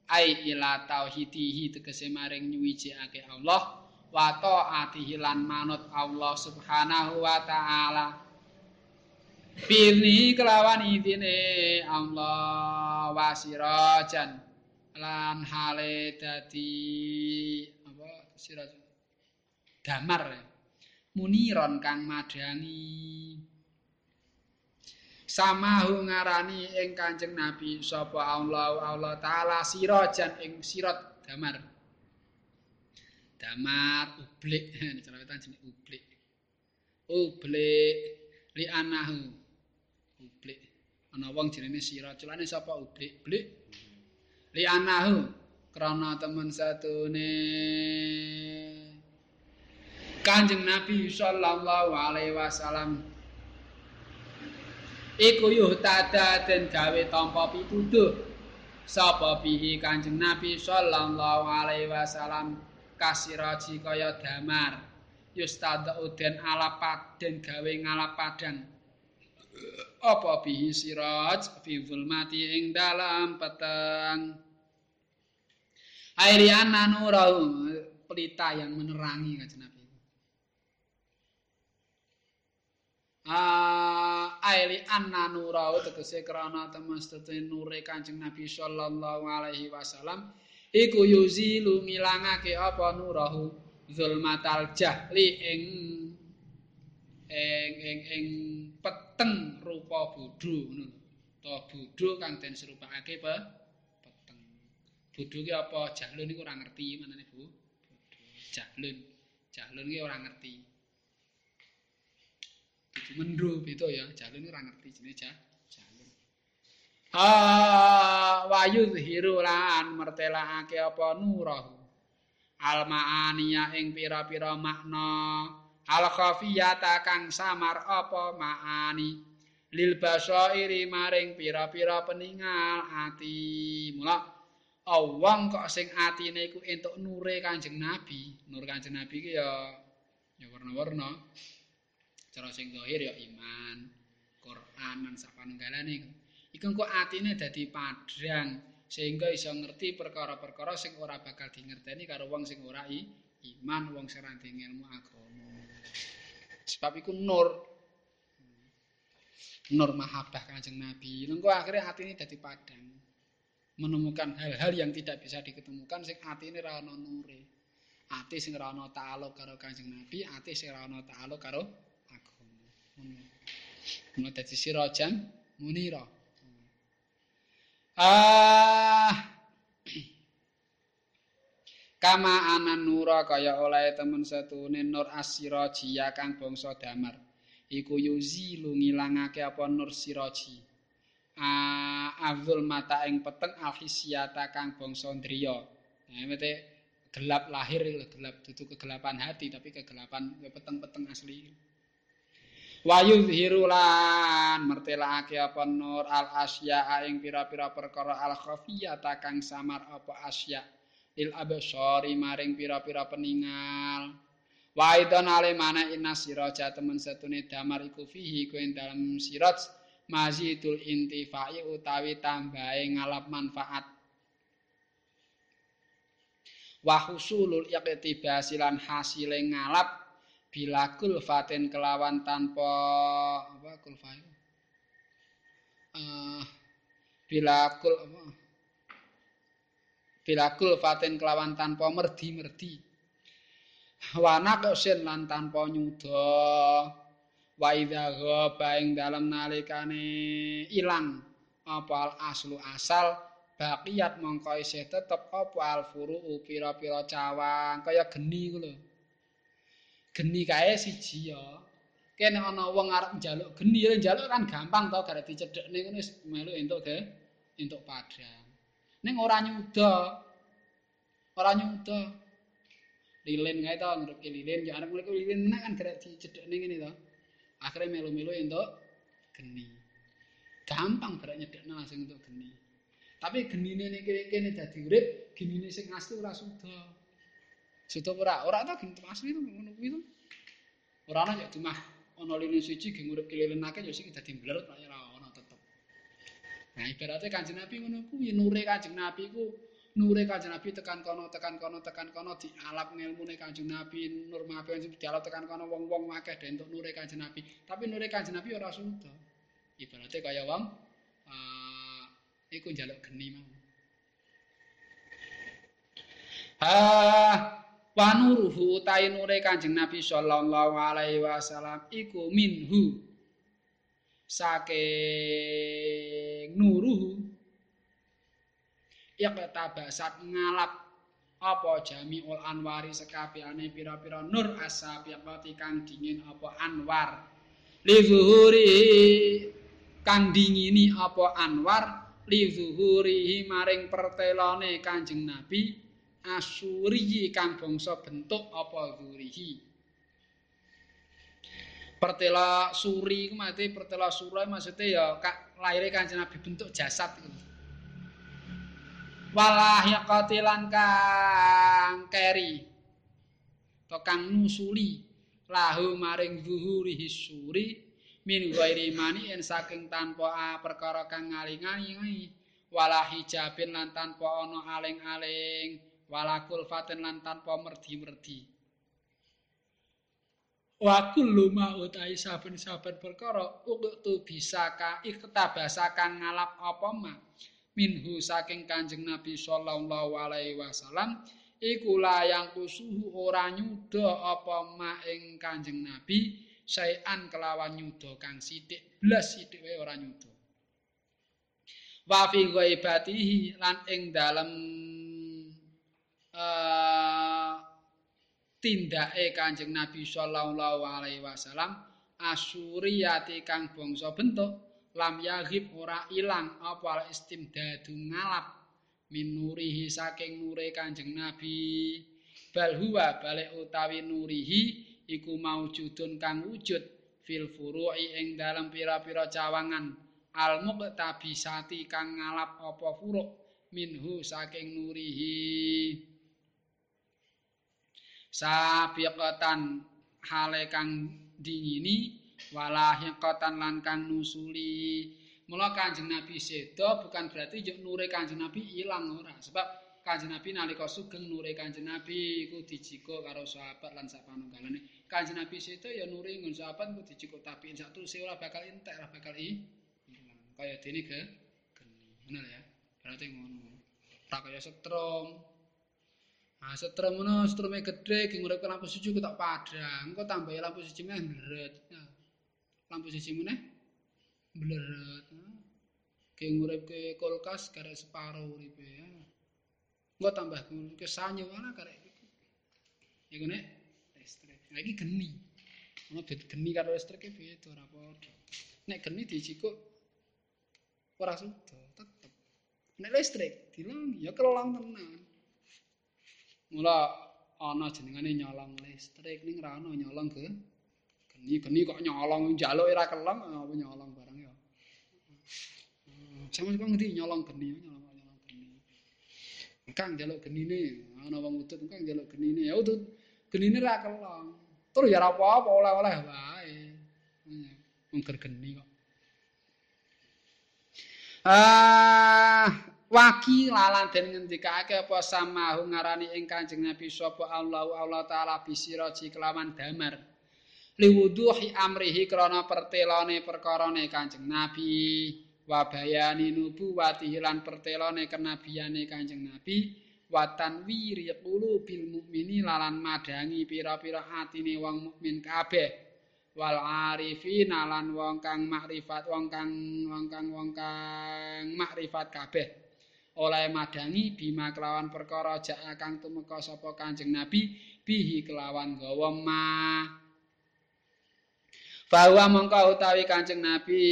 Ai ila tauhidihi tegese maring nyuwijake Allah. Wa taatihi lan manut Allah subhanahu wa taala. Birni kelawan idine Allah wasirajan lan hale dadi apa siraj damar muniron kang madangi samahu ngarani ing Kanjeng Nabi sapa Allah Allah taala sirajan ing sirat damar. Damar ublik. Cerewetan jeneng ublik. Ublik li anahu. Ublik. Ana wong jenenge sirat celane sapa ublik? Blik li anahu krana temen satune. Kanjeng Nabi sallallahu alaihi wasallam. Iku yuh tada den gawe tampa pituduh. Sapa bihi Kanjeng Nabi sallallahu alaihi wasallam? Kasiraji kaya damar. Yustada uden alapat den gawe ngalapadan apa bihi siraj fi zulmati ing dalam peteng? Airi ananurahu pelita yang menerangi Kanjeng Nabi. Aili anna nurahu tegese krana temestete nure Kanjeng Nabi sallallahu alaihi wasallam iku yuzilu ngilangake apa nurahu zulmatal jahli ing ing ing ing peteng rupa bodho ngono to bodho kang den serupakake pe peteng. Bodho ki apa? Jahlun niku ora ngerti manane Bu. Jahlun. Jahlun ki ora ngerti. Mendro beda ya. Jalun ora ngerti jenenge ja jalun ha wayu zihiru lan mertelakake apa? Nurahu. Al maaniya ing pira-pira makna al khafiyata kang samar apa maani lil basairi maring pira-pira peningal ati mula wong kok sing atine iku entuk nure Kanjeng Nabi nur Kanjeng Nabi ki ya ya warna-warna cara sing zahir ya iman, Quran lan sapanunggalane. Iku kok atine dadi padhang sehingga iso ngerti perkara-perkara sing ora bakal dingerteni karo wong sing ora iman, wong sing ora ilmu agama. Sebab iku nur nur mahabbah Kanjeng Nabi. Lengko akhirnya hati ini dadi padang. Menemukan hal-hal yang tidak bisa diketemukan sing hati ini ra ono nure. Ati sing ra ono ta'aluk karo Kanjeng Nabi, ati sing ra ono ta'aluk karo Mulai dari sirajan munira. Ah Kama anan nura kaya oleh temen setune nur asirajia kang bangsa damar. Iku yuzilu ngilangake apa nur siraji. Ah azul mata ing peteng alhisiata kang bangsa ndriya. Nah, mete gelap lahir gelap dudu kegelapan hati tapi kegelapan peteng-peteng asli. Wayu hirulan mertelake apa nur al asya ing pira-pira perkara al khafiyata kang samar apa asya il absari maring pira-pira peningal. Wa idon ale mana inna siraja temen setune damar iku fihi ku ing dalem siraj mazidul intifai utawi tambahe ngalap manfaat. Wa husulul iqtibasilan hasile ngalap bilakul fatin kelawan tanpa apa kulfa uh, bilakul apa bilakul fatin kelawan tanpa merdi-merdi wana kosin lan tanpa nyuda. Wa idza ghaba ing dalem nalikane ilang. Apa aslu asal? Baqiyat mongko isih tetep apa al furu pira-pira cawang. Kaya geni ku lho. Geni kae siji ya. Kene ana wong arep njaluk geni njaluk kan gampang to gara dicedhekne ngono melu entuk ge entuk padang. Ning ora nyuda. Ora nyuda. Lilin kae to ngrek lilin ya arep ngrek lilin meneh kan gara dicedhekne ngene to. Akhire melu-melu entuk geni. Gampang gara nyedhekne langsung entuk geni. Tapi genine ning kene dadi urip, genine sing asli ora suda. Sudah ora, ora ta geng asli to ngono kuwi to. Ora ana ya cuma ana lini siji geng urip kelilinake ya sing dadi ora ana tetep. Nah ibaratnya kanjeng Nabi ngono kuwi nure kanjeng Nabi ku nure kanjeng Nabi tekan kono tekan kono tekan kono dialap ngilmune kanjeng Nabi nur mape sing dialap tekan kono wong-wong akeh dentuk nure kanjeng Nabi. Tapi nure kanjeng Nabi ora suda. Ibaratnya kaya wong uh, iku njaluk geni mau. Ah, wanuruhu utawi nure Kanjeng Nabi sallallahu alaihi wasallam iku minhu saking nuruhu ya tabasat ngalap apa jamiul anwari sekabehane pira-pira nur asabiqati kang dingin apa anwar? Li zuhuri kang dingini apa anwar? Li zuhuri maring pertelone Kanjeng Nabi asuri kang bangsa bentuk apa zurihi pertela suri ku mate pertela sura maksudnya ya kak lahir kanjeng nabi bentuk jasad itu walah ya katilan kang keri to kang nusuli lahu maring zuhuri hisuri min ghairi mani en saking tanpa perkara kang ngaling-aling walah hijabin lan tanpa ana aling-aling walakul fatin lan tanpa merdi-merdi. Wa kullu ma utai saben-saben perkara uktu bisa ka iktabasakan ngalap apa ma minhu saking Kanjeng Nabi sallallahu alaihi wasallam iku layang kusuhu ora nyuda apa ma ing Kanjeng Nabi sayan kelawan nyuda kang sithik blas sithik wae ora nyuda. Wa fi ghaibatihi lan ing dalem uh, tindake Kanjeng Nabi sallallahu alaihi wasallam asuriyati kang bangsa bentuk lam yaghib ora ilang apa istimdadu ngalap minurihi saking nure Kanjeng Nabi. Bal huwa balik utawi nurihi iku maujudun kang wujud fil furu'i ing dalam pira-pira cawangan al muqtabisati kang ngalap apa furu' minhu saking nurihi sabiqatan hale kang dingini walahiqatan lan kang nusuli. Mula kanjeng nabi sedo bukan berarti juk nure kanjeng nabi ilang ora. Sebab kanjeng nabi nalika sugeng nure kanjeng nabi iku dijiko karo sahabat lan sak panunggalane. Kanjeng nabi sedo ya nure ngun sahabat iku dijiko tapi sak terus ora bakal entek ora bakal i kaya dene ke geni. Ngono ya. Berarti ngono. Ora kaya setrum Nah, setrum ngono, setrume gedhe ki ngurip lampu siji ku tak padhang. Engko tambah lampu siji meneh bleret. Nah, lampu siji meneh bleret. Ki ngurip ke kulkas karek separo uripe ya. Engko tambah ke sanyo ana karek iki. Iku nek listrik. Nah, iki geni. Ono bet geni karo listrik iki beda ora padha. Nek geni dijikuk ora suda, tetep. Nek listrik dilang ya kelolang tenan. Mula ana jenengane nyolong listrik ning ra ana nyolong ke geni-geni kok nyolong njaluk ora kelong apa nyolong barang ya. Sama kok ngerti nyolong geni nyolong nyolong geni. Kang njaluk genine ana wong udut kang njaluk genine ya udut genine ra kelong. Tur ya ora apa-apa oleh-oleh wae. Wong geni kok. Ah, waki lalan den ngendikake apa samahu ngarani ing Kanjeng Nabi sapa Allahu Allah taala bisiraji kelawan damar. Liwuduhi amrihi krana pertelone perkarane Kanjeng Nabi. Wa bayani nubuwatihi lan pertelone kenabiyane Kanjeng Nabi. Wa tanwiri qulubil mukmini lan madangi pira-pira atine wong mukmin kabeh. Wal arifin lan wong kang makrifat wong kang wong kang wong kang makrifat kabeh oleh madangi bima kelawan perkara jak kang tumeka sapa Kanjeng Nabi bihi kelawan gawa ma. Bahwa mongko utawi Kanjeng Nabi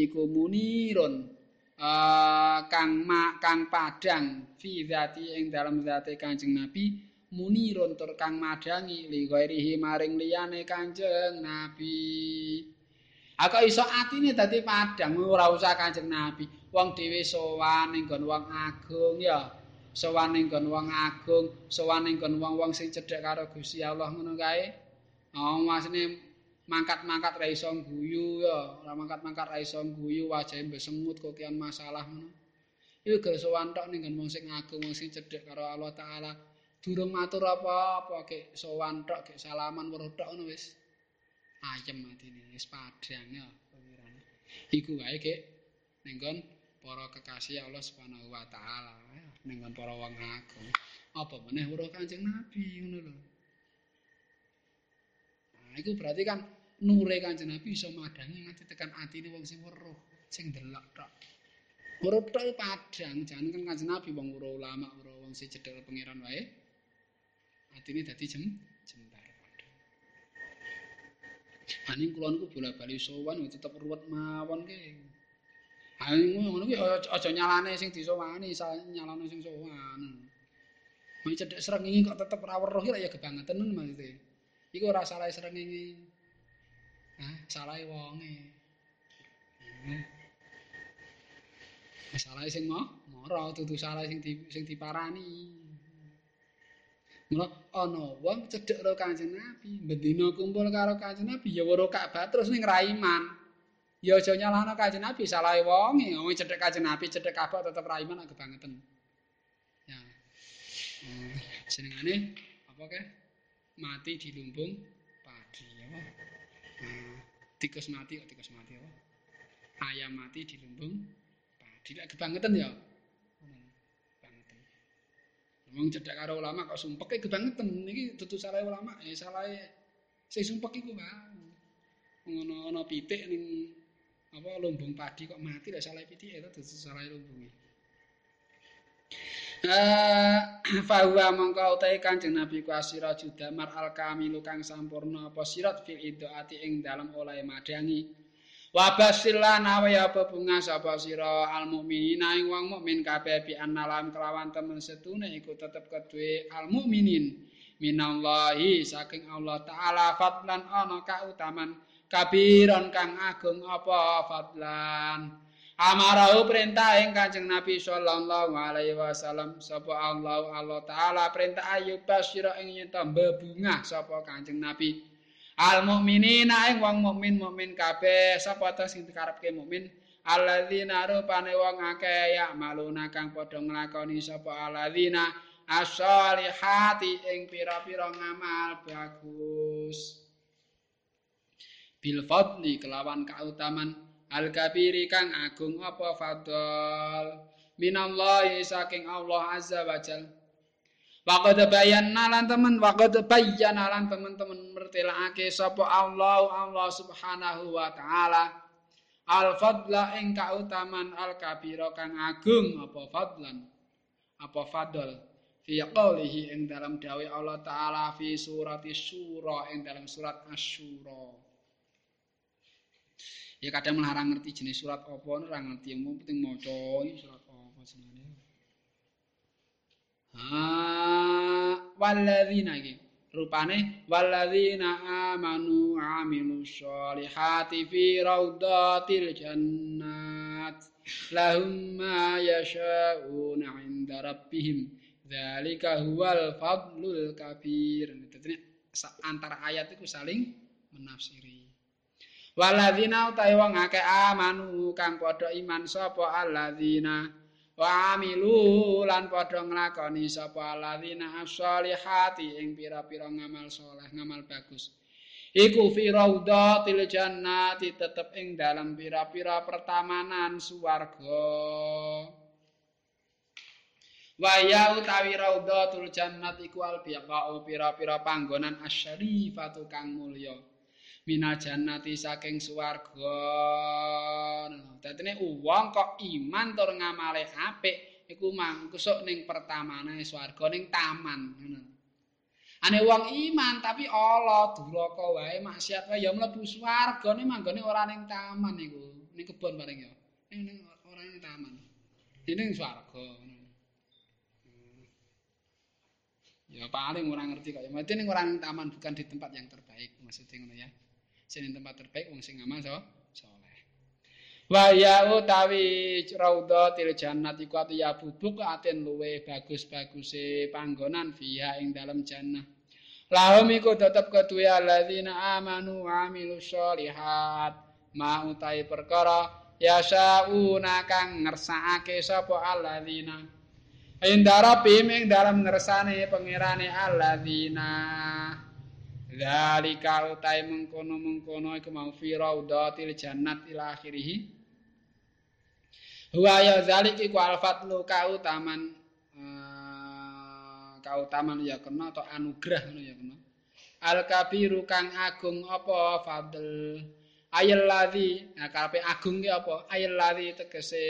iku munirun uh, kang ma, kang padang fi zati ing dalam zati Kanjeng Nabi munirun tur kang madangi li maring liyane Kanjeng Nabi Aku iso atine dadi padang ora usah Kanjeng Nabi wong dhewe sowan ning wong agung ya sowan ning wong agung sowan ning wong-wong sing cedhek karo Gusti Allah ngono kae Oh, masine mangkat-mangkat ra iso guyu ya, ora mangkat-mangkat ra iso guyu wajahe mbesengut kok kian masalah ngono. Iku ge sowan tok ning wong sing agung wong sing cedhek karo Allah taala. Durung matur apa-apa ge sowan tok ge salaman weruh tok ngono wis. Ayem atine wis padhang pengirane. Iku wae ge ning para kekasih Allah Subhanahu wa taala ning para wong agung. Apa meneh weruh Kanjeng Nabi ngono lho. Nah, itu berarti kan nure kanjeng Nabi iso madangi nganti tekan atine wong sing weruh, sing delok tok. Weruh tok padang, jangan kan kanjeng Nabi wong ulama, wong sing cedhek pangeran wae. Atine dadi jem jembar. Aning kula niku bola-bali sowan tetep ruwet mawon ke. Aning ngono kuwi aja nyalane sing disowani, nyalane sing sowan. Mau cedhek srengenge kok tetep ora weruh ya kebangetan maksudnya. Iku ora salah srengenge. Hah, salahe wonge. Salahe sing mau mara dudu salahe sing di, sing diparani. Ana wong cedhek karo Kanjeng Nabi, bendina kumpul karo Kanjeng Nabi ya weruh Ka'bah terus ning raiman. Ya aja nyalahno Kanjeng Nabi, salahe wonge, wong cedhek Kanjeng Nabi cedhek Ka'bah tetep raiman agak bangeten. Ya. Hmm. Senengane apa ke? Mati di lumbung padi ya. tikus mati tikus mati apa? Ayam mati di lumbung padi. Lek kebangetan ya. Bangetan. Wong cedhak karo ulama kok sumpek kebangetan. Niki dudu salah ulama, eh salah sing sumpek iku, Pak. Ngono ana pitik ning apa lumbung padi kok mati lek salah pitik itu dudu salah lumbunge. Eh fahuwa mongko utahe Kanjeng Nabi ku asira judamar al kamilu kang sampurna apa sirat fil idoati ing dalam oleh madangi wa basilana wa ya bebunga sapa sira al mukminina ing wong mukmin kabeh bi annalam kelawan temen setune iku tetep kedue al mukminin. Minallahi saking Allah taala fadlan ana kautaman kabiron kang agung apa fadlan. Amarahu perintah ing Kanjeng Nabi sallallahu alaihi wasallam. Sapa Allah Allah taala perintah ayu basyira ing nyata bebungah sapa Kanjeng Nabi Al mukminina ing wong mukmin mukmin kabeh. Sapa ta sing dikarepke mukmin? Alladzina rupane wong akeh ya maluna kang padha nglakoni sapa alladzina as-solihati ing pira-pira ngamal bagus. Bil fadli kelawan kautaman. Al kabiri kang agung apa fadl? Minallahi saking Allah azza wa jal Waqad bayanna lan temen waqad bayyana lan temen-temen mertelake sapa Allah Allah subhanahu wa taala. Al fadla ing kautaman al kabira kang agung apa fadlan? Apa fadl? Fi qoulihi ing dalam dawuh Allah taala fi surati syura ing dalam surat asyura. Ya kadang melarang ngerti jenis surat apa ora ngerti yang penting maca surat apa senane ha walladzina iki rupane walladzina amanu amilu sholihati fi raudatil jannat. Lahum ma yasha'una 'inda rabbihim. Dzalika huwal fadlul kabir. Antara ayat itu saling menafsiri. Waladzina utahe wong akeh amanu kang padha iman sapa alladzina wa amilu lan padha nglakoni sapa alladzina as-solihati ing pira-pira ngamal saleh ngamal bagus. Iku fi raudhatil jannati tetep ing dalam pira-pira pertamanan swarga. Wa ya utawi raudhatul jannat iku al pira-pira panggonan asyarifatu kang mulya minal jannati saking swarga dadene wong kok iman tur ngamale apik iku mangkusuk ning pertamane swarga ning taman ngono Ane wong iman tapi Allah duraka wae maksiat wae ya mlebu swarga ne manggone ora ning taman niku. Ning kebon paling ya. Ning ning ora ning taman. Ning swarga. Ya paling ora ngerti kok ya. Mesti ning ora ning taman bukan di tempat yang terbaik maksudnya ngono ya. Sing tempat terbaik wong sing amal so soleh. Wa ya utawi raudhatil jannati ku ya bubuk aten luwe bagus-baguse panggonan fiha ing dalam jannah. Lahum iku tetep keduwe alladzina amanu wa amilus sholihat. Ma utai perkara yasauna kang ngersakake sapa alladzina. Indara ing dalam ngersane pangerane alladzina. Zalika utai mengkono-mengkono iku mau fi raudhatil jannat ila akhirih. Huwa ya zalik iku al-fatlu kautaman kautaman ya kena atau anugerah ngono ya kena. Al kabiru kang agung apa fadl ayel ladzi nah karepe agung ki apa ayel ladzi tegese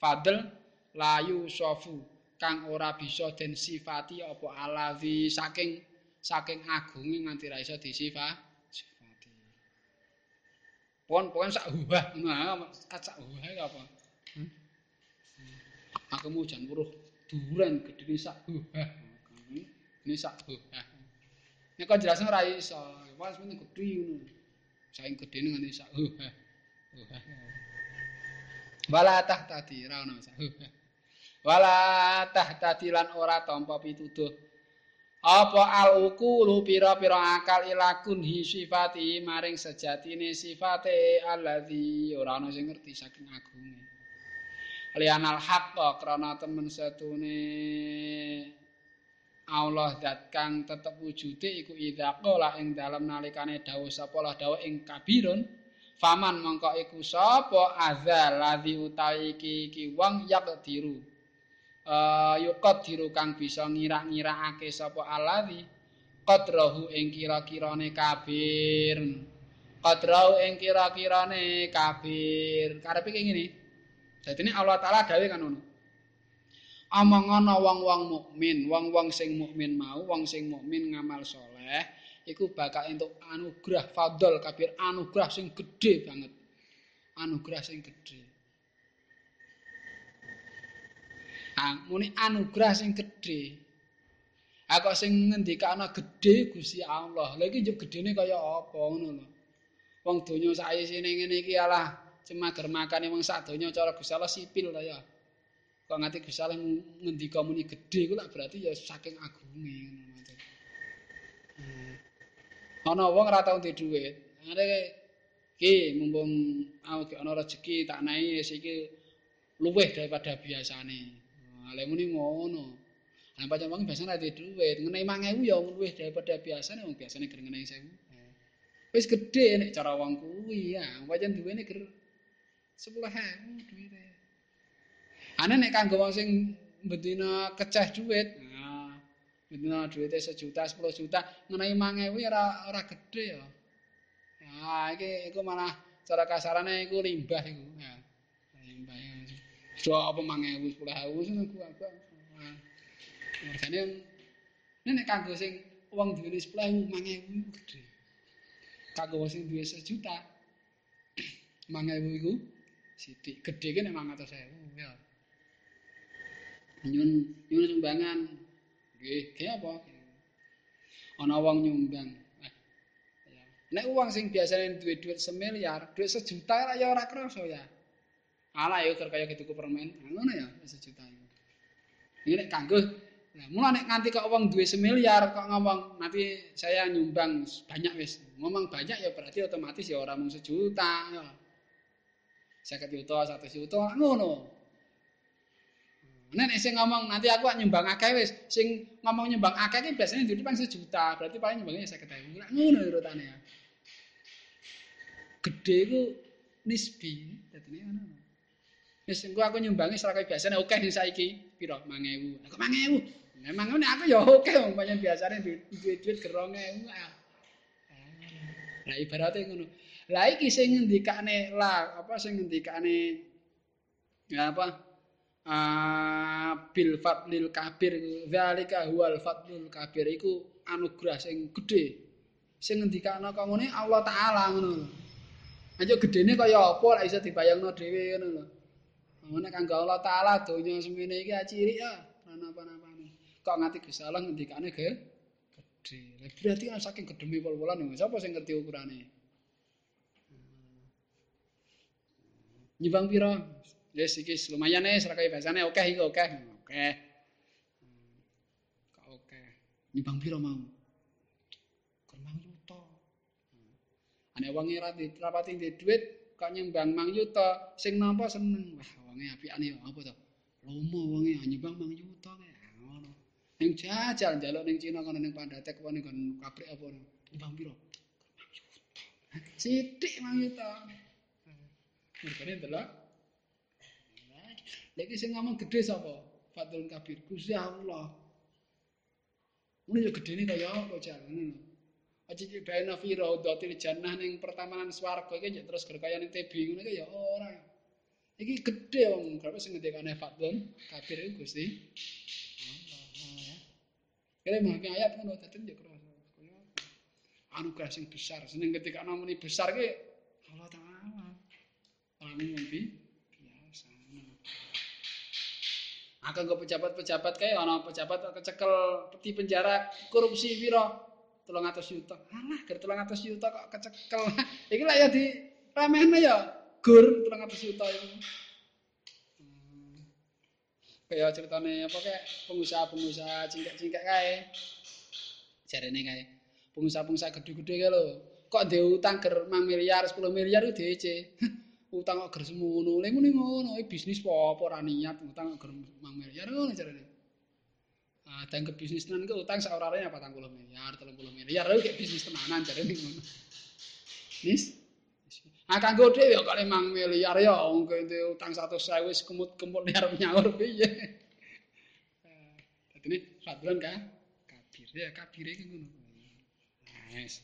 fadl layu sofu kang ora bisa den sifati apa alazi saking saking agunge nganti ra iso disifati pon pon sak ubah ngono sak ubah apa hmm? aku mau jan weruh duren gedhe sak buah. Ini sak buah. Nek kok jelasno ora iso. Wes mene gedhe ngono. Saing gedene nganti sak buah. Wala tah tadi ra ono sak buah. Wala tah tadi lan ora tampa pituduh. Apa al ukulu pira-pira akal ilakun hi sifati maring sejatine sifate alladzi ora ono sing ngerti saking agunge. lianal haqqa krana temen setune Allah dat kang tetep wujude iku idza qala ing dalem nalikane dawuh sapa lah dawuh ing kabirun faman mongko iku sapa azal ladzi utawi iki iki wong yak diru uh, yukot diru kang bisa ngira-ngirakake sapa aladzi qadrahu ing kira-kirane kabir qadrahu ing kira-kirane kabir karepe ngene Jadi ini Allah Ta'ala gawe kan ngono. Amang ana wong-wong mukmin, wong-wong sing mukmin mau, wong sing mukmin ngamal soleh, iku bakal entuk anugerah fadl kabir anugerah sing gedhe banget. Anugerah sing gedhe. Ah, muni anugerah sing gedhe. Aku sing ngendikane gedhe Gusti Allah. Lha iki yo gedene kaya apa ngono lho. Wong donya saisine ngene iki alah cemager makane wong sak donya cara Gusti Allah sipil ta ya. Kok nganti Gusti Allah ngendika muni gedhe ku lak berarti ya saking agunge ngono hmm. Ana wong ora tau dhuwit. Ngene iki mumpung aku ana rezeki tak naik iki luweh daripada biasane. Lah muni ngono. Lah pancen wong biasane ora dhuwit, ngenai 5000 ya luweh daripada biasane wong biasane ger ngenai 1000. Wis gedhe nek cara wong kuwi ya, pancen duwene ger sepuluh hewu duwite. Ane nek kanggo wong sing bendina keceh duit, nah, bendina duwite sejuta, sepuluh juta, ngenai mangewi ora ora gede ya. Nah, iki iku malah cara kasarane iku limbah iku. Ya. Apa mangewi sepuluh hewu sing aku apa. Makanya ini nek kanggo sing uang duwite sepuluh hewu mangewi gede. Kanggo wong sing duwe sejuta, mangewi iku sithik. Gedhe ki nek 500.000 ya. Nyun nyun sumbangan. Nggih ge apa? Ana wong nyumbang. Eh, nek uang sing biasane duwe duit semiliar duit sejuta ya ora krasa ya ala ya kaya gitu permen ngono ya sejuta itu ini nek kanggo Nah, mulai nek nganti kok uang duwe semiliar kok ngomong nanti saya nyumbang banyak wis. Ngomong banyak ya berarti otomatis ya orang mung sejuta ya. 50 juta, 100 juta, ngono. Nek sing ngomong nanti aku nyumbang akeh wis, sing ngomong nyumbang akeh iki biasanya duit paling sejuta, berarti paling nyumbangnya 50.000. Lah ngono urutane ya. Gede iku nisbi, dadine ngono. Wis engko aku nyumbangi serak biasane oke ning saiki pira? 5000. Aku 5000. Memang ngene aku ya oke wong pancen biasane duit-duit gerong 2000. Lah ibaratnya ngono. Lah iki sing ngendikane lah apa sing ngendikane ya apa Ah, bil fadlil kabir zalika huwal fadlul kabir iku anugerah sing gedhe sing ngendikane kok ngene Allah taala ngono aja gedene kaya apa lek iso dibayangno dhewe ngono lho ngene kanggo Allah taala donya semene iki cilik ya ana apa-apane kok nganti Gusti Allah ngendikane ge gedhe berarti kan saking gedheme pol-polan sapa sing ngerti ukurane Nyibang pira? Wis iki lumayan nih serakai bahasane oke iki oke. Oke. Kok oke. Nimbang piro mau? Kermang yuta. Ane wong ora ndek dhuwit kok nyembang mang yuta sing nampa seneng. Wah, wonge apikane apa to? Lomo wonge nyembang mang yuta kae. Ngono. Ning jajal njaluk ning Cina kono ning Pandatek apa ning pabrik apa nyembang piro? Sithik mang yuta. Mergane delok Lagi sing ngomong gede sapa? Fatul Kabir. Gusti Allah. Ini ya gede ini kaya apa jalan ini. Aja cik bayana fi raudatil jannah ning pertamanan swarga iki terus gerkaya ning tebi ngono ya ora. Iki gede wong karo sing ngendikane Fatul Kabir iku Gusti. Kene mah ayat ngono dadi ya karo anugerah sing besar. Seneng ketika namuni besar ki Allah Taala. Amin mimpi. Akan gue pejabat-pejabat kayak ana pejabat kecekel peti penjara korupsi piro? Tolong atas juta. Alah, ger tolong atas juta kok kecekel. Iki lah ya di remehna ya gur tolong atas juta itu. Hmm. Kayak ceritanya apa kayak pengusaha-pengusaha cingkek-cingkek kae. Jarene kae. Pengusaha-pengusaha gede-gede kae lho. Kok diutang ger 5 miliar, 10 miliar itu DC. utang kok gres ngono. Lha ngene ngono, bisnis apa ora niat utang kok mang miliar ngono carane. Dan ke bisnis tenan ke utang orane apa 40 miliar, 30 miliar, lha kayak bisnis tenanan carane ngono. Nis. Ah kanggo dhewe ya kok 5 miliar ya wong kene utang 100.000 wis kemut-kemut liar nyaur piye. Dadi ini fadlan ka kabir ya iki ngono. Nice.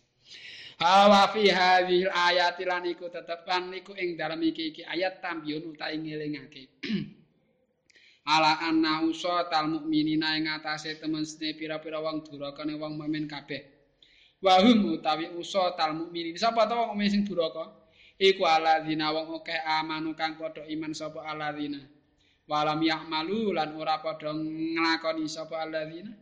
Hawa fi hadhil ayati lan iku tetepan iku ing dalem iki iki ayat tambiyun utahe ngelingake. Ala anna usa tal mukminina ing atase temen pira-pira wong duraka ne wong mukmin kabeh. Wa hum utawi usa tal mukminin sapa to wong sing duraka? Iku alladzina wong akeh amanu kang padha iman sapa alladzina. Walam ya'malu lan ora padha nglakoni sapa alladzina.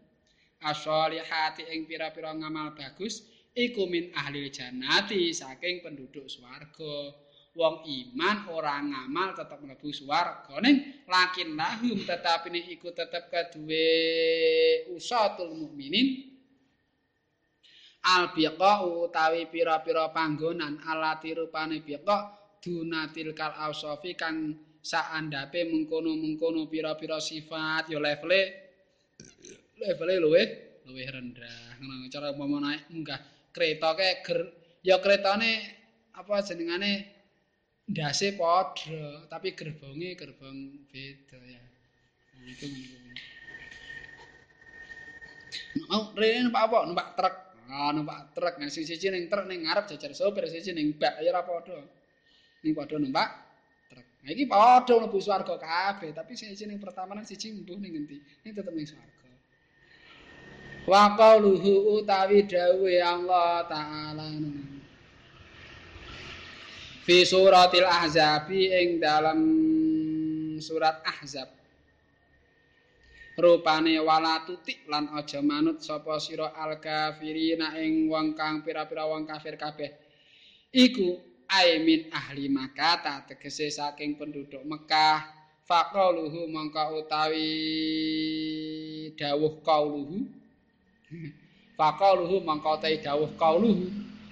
As-solihati ing pira-pira ngamal bagus. iku min ahli jannati saking penduduk swarga wong iman ora ngamal tetep mlebu swarga. Ning lakin lahum tetapi iku tetep kaduwe usatul mukminin. Al biqa utawi pira-pira panggonan alati rupane biqa dunatil kal ausofi kang saandape mengkono-mengkono pira-pira sifat. Ya levele levele luwih luwih rendah. Ngono cara umpama naik munggah. Kereta kayak ger ya keretane apa jenengane ndase padha tapi gerbonge gerbong beda ya. Nah, itu mau rene numpak apa? Numpak truk. Ah numpak truk. Nah siji ning truk ning ngarep jajar sopir siji ning bak ya ora padha. Ning padha numpak truk. Nah iki padha mlebu swarga kabeh tapi siji ning pertama nang siji mbuh ning ngendi? Ini tetep ning swarga. Wa qauluhu utawi dawuhe Allah taala fi suratil ahzab ing dalam surat ahzab. Rupane wala tutik lan aja manut sapa sira al kafirina ing wong kang pira-pira wong kafir kabeh. Iku aimin ahli Makkah tegese saking penduduk Mekah. Faqauluhu mongko utawi dawuh qauluhu. Faqaluhu mangka ta dawuh qauluhu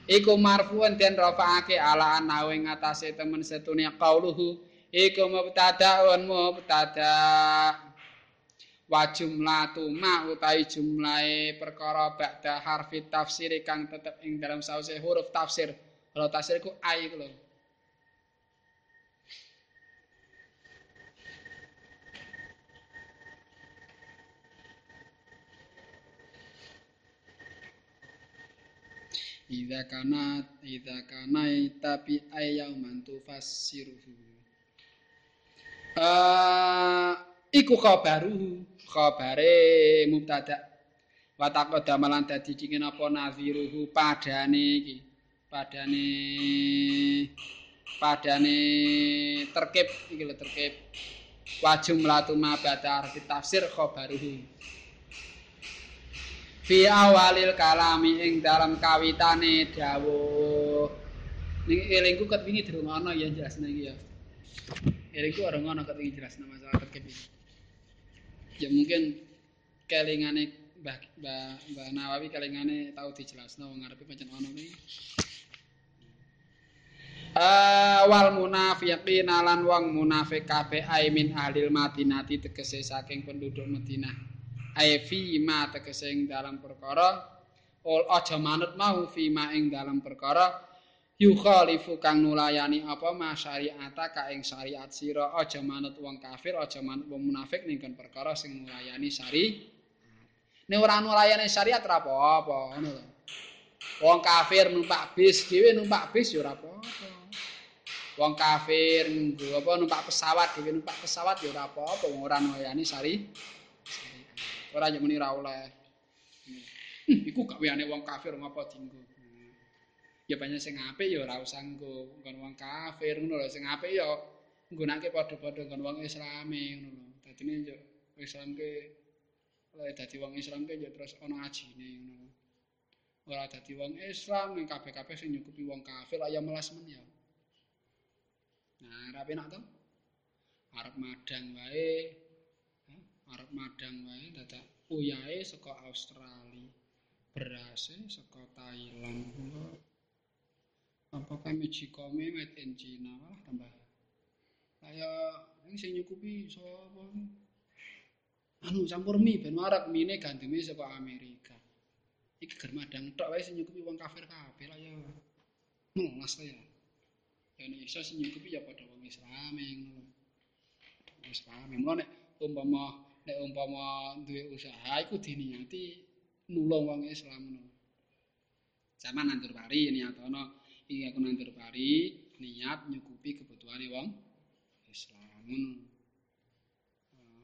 iku marfuun den rafaake ala anawe ngatasé temen setune qauluhu. Iku mubtada wa mubtada. Wa jumlatu ma utawi jumlahe perkara ba'da harfi tafsir kang tetep ing dalam sause huruf tafsir. Kalau tafsir ku ai iku lho Idza kana idza kana tapi ayyauman tufassiruhu. Uh, iku khabaru khabare mubtada. Wa taqaddama lan dadi dingin apa nadhiruhu padane iki padane padane terkip iki lho terkip wa jumlatu ma ba'da tafsir khabaruhu fi awalil kalami ing dalam kawitane dawuh ning elingku ket wingi ana ya jelasne iki ya elingku ora ngono ket wingi jelasne masalah iki ya mungkin kelingane Mbah Mbah Mbah Nawawi kelingane tau dijelasno wong ngarepe pancen ana iki. Awal munafiqina lan wong munafik kabeh aimin ahlil Madinati tegese saking penduduk Madinah. Ai fi ma tegese ing dalam perkara. Ol aja manut mau fi ma ing dalam perkara. Yukhalifu kang nulayani apa masyariata ka ing syariat sira. Aja manut wong kafir aja manut wong munafik ning kon perkara sing nulayani syari. Nek ora nulayani syariat ora apa-apa ngono lho wong kafir numpak bis dhewe numpak bis ya ora apa-apa. Wong kafir nggo apa numpak pesawat dhewe numpak pesawat ya ora apa-apa. Wong ora nulayani syari ora yo muni ora oleh. Iku gak wiyane wong kafir ngapa dinggo? Ya banyak sing apik ya ora usah nggo nggon wong kafir ngono lho. Sing apik ya nggunakake padha-padha nggon wong islami ngono lho. Dadine yo Islam ke lek dadi wong Islam ke ya terus ana ajine ngono ora dadi wong Islam ning kabeh-kabeh sing nyukupi wong kafir ya melas men ya. Nah rapi nak to? Arep madang wae arep madang wae dadak uyahe saka Australia berase saka Thailand. Apakah Mejikome made in China malah tambah. Kaya ini sing nyukupi sapa? Anu campur mie ben warak ganti mie saka Amerika. Iki ger madang tok wae sing nyukupi wong kafir kabeh lah ya. Melas ya. Indonesia sing nyukupi ya padha wong Islam ngono Islam ngono nek umpama nek umpama duwe usaha iku diniati nulung wong Islam ngono sama nandur pari niatono iki aku nandur pari niat nyukupi kebutuhane wong Islam ngono.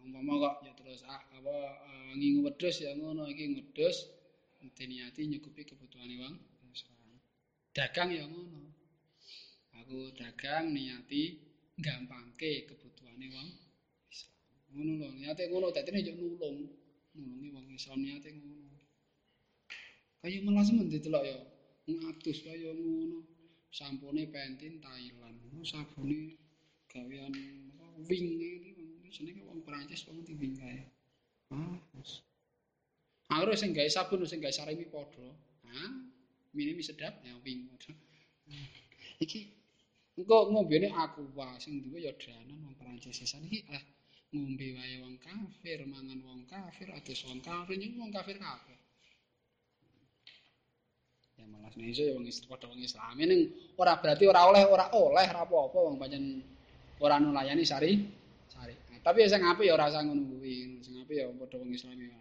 Umpama kok ya terus ah, apa uh, ngingu wedhus ya ngono iki ngedhus diniati nyukupi kebutuhane wong Islam. Dagang ya ngono. Aku dagang niati gampangke kebutuhane wong. Ngono lho, niate ngono dadine yo nulung. Nulungi wong Islam niate ngono. Kaya melas men ditelok ya. Ngatus kaya ngono. sampune pentin Thailand. Oh, sabune gawean wing iki jenenge wong Prancis wong di wing kae. Ah, wis. Aku sing gawe sabun sing gawe sarimi padha. Hah? Mini sedap ya wing. Iki engko ngombene aku wae sing duwe ya danan wong Prancis sisan iki ah ngombe wae wong kafir, mangan wong kafir, adus wong kafir, wong kafir kabeh. ya malah Indonesia ya wong padha wong Islam ning ora berarti ora oleh ora oleh ora apa-apa wong pancen ora nulayani sari sari nah, tapi sing apik ya ora usah ngono kuwi sing apik ya padha wong Islam ya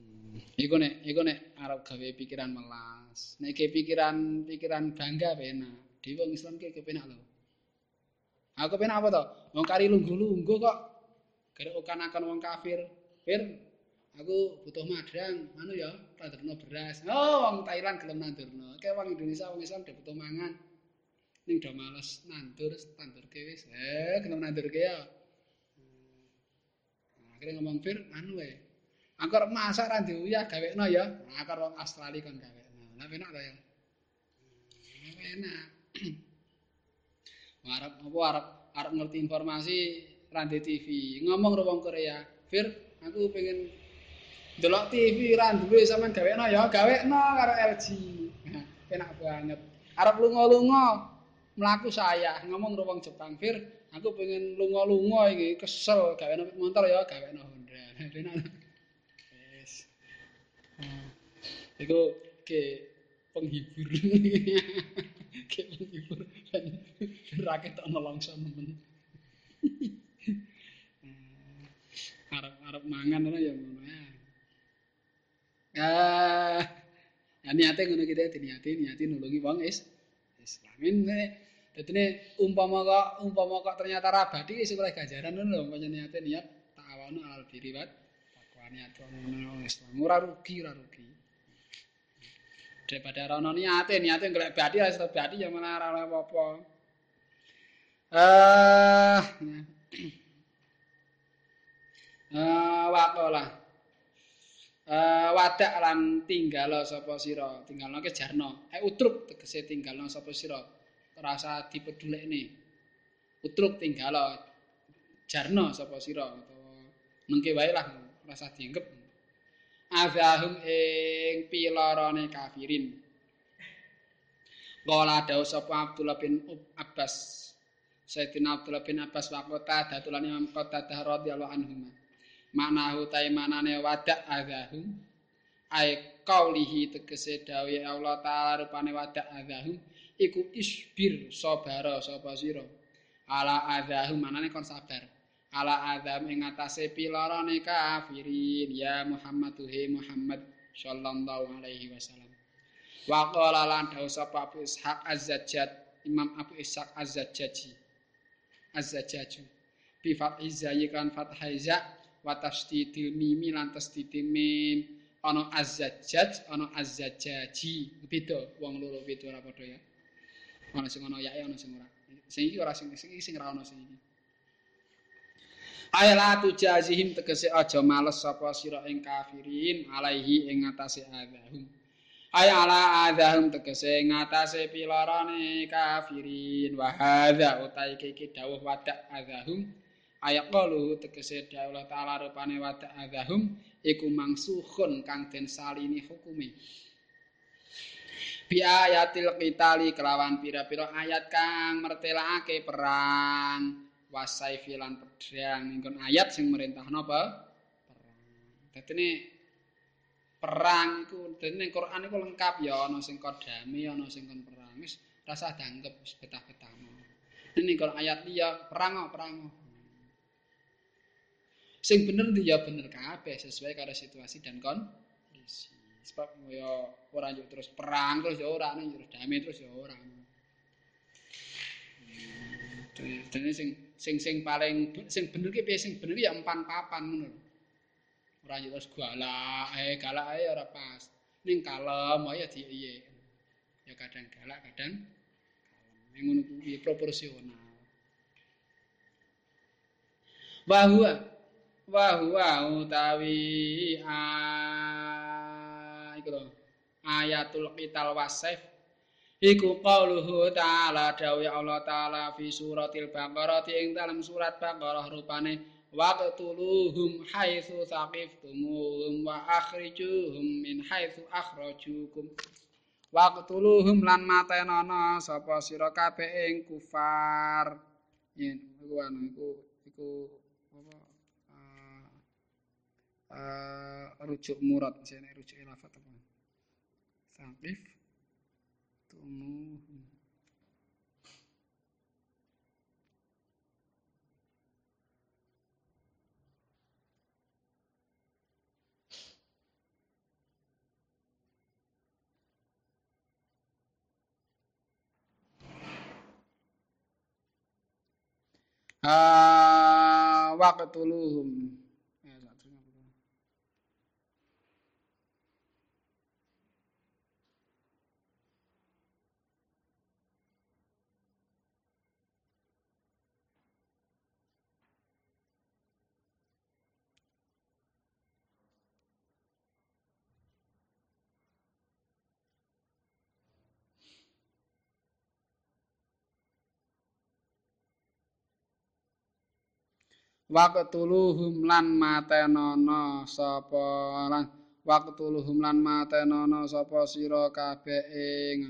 hmm. iku nek iku nek arep gawe pikiran melas nek pikiran pikiran bangga penak wong Islam ke kepenak lho aku penak apa to wong kari lungguh-lungguh kok gara akan wong kafir fir aku butuh madang, anu ya, tandurno beras. Oh, wong Thailand gelem nandurno. Kayak wong Indonesia wong Islam udah butuh mangan. Ning udah males nandur tandurke wis. Eh, gelem nandurke ya. Nah, akhirnya ngomong Fir, anu wae. Angkor masak ra diuyah gawekno ya. Nah, angkor wong Australia kan gawekno. Lah enak ta ya. Nah, enak. Arab apa Arab Arab ngerti informasi Rande TV ngomong wong Korea Fir aku pengen delok TV ra duwe sampean gawekno ya gawekno karo LG. Enak banget. Arep lunga-lunga mlaku saya ngomong karo wong Jepang Fir, aku pengen lunga-lunga iki kesel gawe motor ya gawe Honda. Wis. Hmm. Iku ke penghibur. ke penghibur. Rakyat ana langsung nemen. Hmm. Arep-arep mangan ana ya ngono ya. Ah. Ya niate ngono kita diniati niati nulungi wong is Islamin Dadine umpama kok umpama kok ternyata rabadi wis oleh ganjaran ngono lho umpama niate niat ta'awunu al birri wa taqwa niat ngono Islam ora rugi ora rugi. Daripada ora ono niate niate golek badi wis badi ya malah ora apa-apa. Eh wakola uh, wadak lan tinggal sapa sira? Tinggalno ke jarno. Eh utruk tegese tinggalno sapa sira? Rasa dipedulekne. Utruk tinggal jarno sapa sira utawa mengke wae lah rasa dianggep azahum ing pilarane kafirin. Kala dawuh sapa Abdullah bin Abbas. Sayyidina Abdullah bin Abbas wa Qatadah datulan Imam Qatadah radhiyallahu anhu. Manahu ta manane wadak azahum. Ai qaulihi tegese dawuh Allah taala rupane wadak azahum. Iku isbir sabara sapa sira? Ala adzahum manane kon sabar ala adzam ing atase pilarane kafirin ya Muhammad he Muhammad sallallahu alaihi wasallam. Wa qala lan dawu sapa Abu Ishaq Az-Zajjaj Imam Abu Ishaq Az-Zajjaji Az-Zajjaju bi fathi zayyi kan fathaiza wa tasdidil mim lan tasdidil mim ana Az-Zajjaj ana Az-Zajjaji beda wong loro beda ora padha ya. Ana sing ana yae ana sing ora. Sing iki ora sing sing ora ana sing iki Ayla tu jazihim tegese aja males sapa sira ing kafirin alaihi ing ngatasé adzahum Ayala adzahum tegese ngatasé pilarane kafirin. Wa hadza utai iki dawuh wadak adzahum ayat qalu tegese dawuh taala rupane wadak adzahum iku mangsuhun kang den salini hukume. Bi ayatil qitali kelawan pira-pira ayat kang mertelake perang wasai filan pedang. Ingkon ayat sing merintah napa perang. Dadine perang iku dadine Quran iku lengkap ya. Ana sing kodami ana sing kon perang. Wis rasa danggep wis betah-betah ini kalau ayat liya perang perang? Sing bener ya bener kabeh sesuai karo situasi dan kondisi. Sebab ya ora yo terus perang terus ya ora terus damai terus ya ora. Dene sing sing sing paling sing bener ki piye sing bener ya empan papan ngono. Ora yo terus galak, eh galak ae ora pas. Ning kalem ya di iye. Ya kadang galak, kadang kalem. Ngono kuwi proporsional. Bahwa bahwa utawi iku ayatul qital wasif iku qauluhu ta'ala dawuh Allah taala fi suratil baqarah ing dalam surat baqarah rupane waqtuluhum haitsu saqiftumuhum wa akhrijuhum min haitsu akhrajukum. Waqtuluhum lan matenono sapa sira kabeh ing kufar. Yen iku anu iku iku apa uh, rujuk murad sene rujuk lafat apa? Saqif tumuh Ah, waqtuluhum waqtuluhum lan matenono sapa lan waqtuluhum lan matenono sapa sira kabeh ing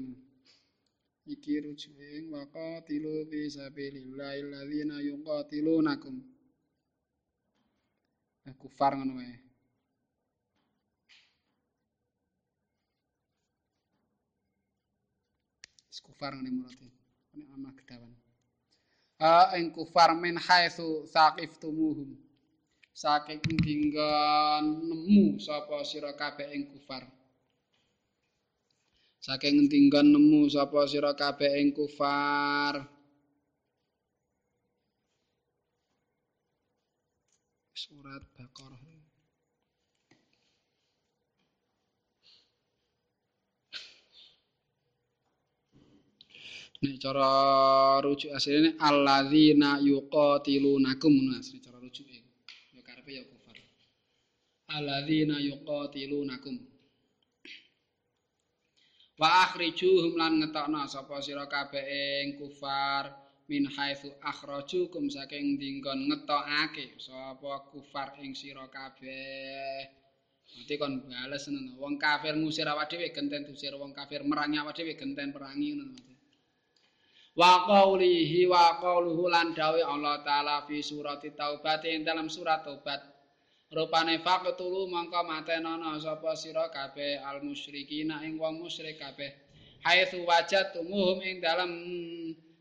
iki rujuke waqatilu fi sabilillah alladzina yuqatilunakum. Eh, kufar ngono wae. Kufar ngene murate ini ama kedawan uh, ing kufar min haitsu saqiftumuhum saking dinggon nemu sapa sira kabeh ing kufar. Saking dinggon nemu sapa sira kabeh ing kufar. Surat baqarah Nek cara rujuk asline alladzina yuqatilunakum asline cara rujuke. Ya karepe ya kufar. Alladzina yuqatilunakum. Wa akhrijuhum lan ngetokno sapa sira kabeh ing kufar min haitsu akhrajukum saking dinggon ngetokake sapa kufar ing sira kabeh. Nanti kon bales ngono. Wong kafir ngusir awak dhewe genten dusir wong kafir merangi awak dhewe genten perangi ngono. Wa qaulihi wa qauluhu lan dawe Allah taala fi surati taubat ing dalam surat taubat. Rupane faqtulu mangka matenono sapa sira kabeh al musyrikin ing wong musyrik kabeh. Haitsu wajatumuhum ing dalam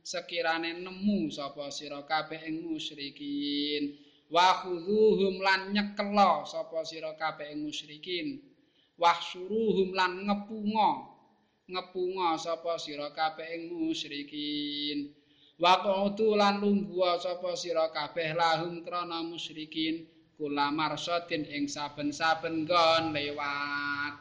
sekirane nemu sapa sira kabeh ing musyrikin. Wa khudhuhum lan nyekelo sapa sira kabeh ing musyrikin. Wahsuruhum lan ngepunga ngepunga sapa sira kabeh ing musyrikin. Wa qautu lan lungguh sapa sira kabeh lahum krana musyrikin kula marsadin ing saben-saben nggon lewat.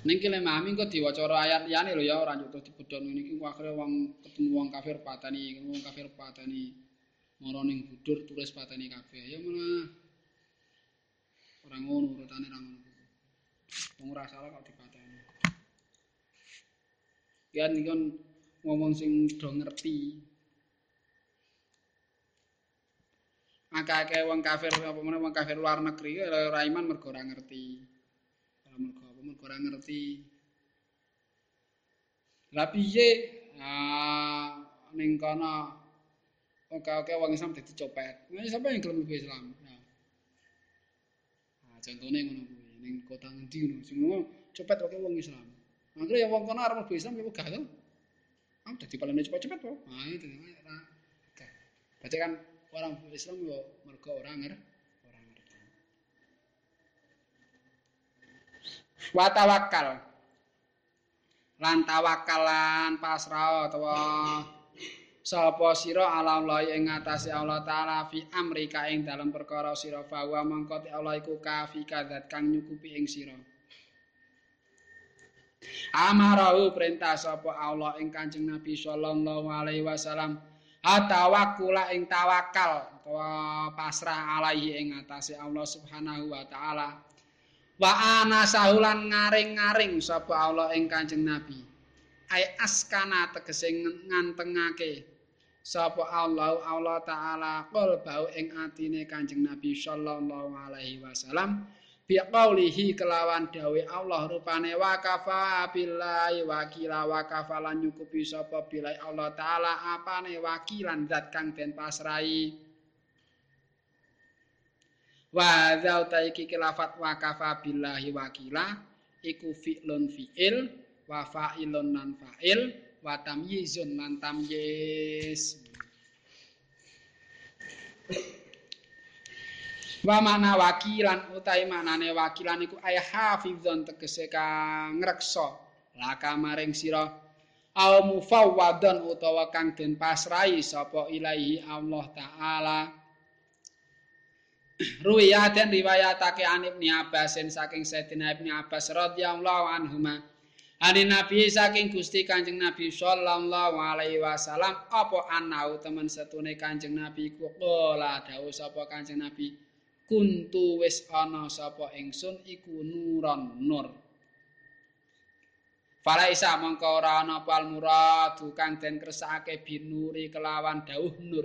Ning kene mami kok diwaca ayat liyane lho ya ora nyutuh dibedhon ngene iki akhire wong ketemu wong kafir patani wong kafir patani. Mara ning budur tulis patani kabeh. Ya mana ora ngono urutane ora ngono ora salah kok dipateni. Yan iki kan ngomong sing do ngerti. Akeh-akeh wong kafir apa meneh wong kafir luar negeri ora iman mergo ora ngerti. Ora mergo apa mergo ora ngerti. Lah piye ah ning kono oke-oke wong Islam dadi copet. Nah, sapa yang gelem Islam? Nah, contohnya ngono ning kota ngendi ngono ngono cepet wae wong Islam. Mangke ya wong kono arep mlebu Islam ya to. Ah dadi palane cepet-cepet to. Ah itu ora. Berarti kan orang Islam yo mergo ora nger ora ngerti. Wa tawakkal. Lan tawakalan pasrah utawa sapa sira ala Allah ing ngatasé Allah taala fi amrika ing dalam perkara sira bahwa mangko Allah iku kafi kadat kang nyukupi ing sira. Amarahu perintah sapa Allah ing Kanjeng Nabi sallallahu alaihi wasallam atawakkula ing tawakal utawa pasrah alaihi ing ngatasé Allah subhanahu wa taala. Wa ana sahulan ngaring-ngaring sapa Allah ing Kanjeng Nabi ay askana tegese ngantengake. Sapa Allah Allah taala qol bau ing atine Kanjeng Nabi sallallahu alaihi wasallam bi qaulihi kelawan dawe Allah rupane wa kafa billahi wakila wa kafalan nyukupi sapa billahi Allah taala apane wakilan zat kang den pasrai wa zauta iki kelafat wa kafa billahi wakila iku fi'lun fi'il wa fa'ilun nan fa'il wa tamyizun lan tamyiz. Wa mana wakilan utahe manane wakilan iku ay hafizun tegese kang ngreksa. Laka maring sira au mufawwadon utawa kang den pasrai sapa ilahi Allah taala. Ruya den riwayatake an Ibnu Abbas saking Sayyidina Ibnu Abbas radhiyallahu anhuma Ani Nabi saking Gusti Kanjeng Nabi sallallahu alaihi wasallam apa anau temen setune Kanjeng Nabi ku kala dawuh sapa Kanjeng Nabi? Kuntu wis ana sapa ingsun iku nuron nur. Falaisa mongko ora ana pal murad kang den kersake binuri kelawan dawuh nur.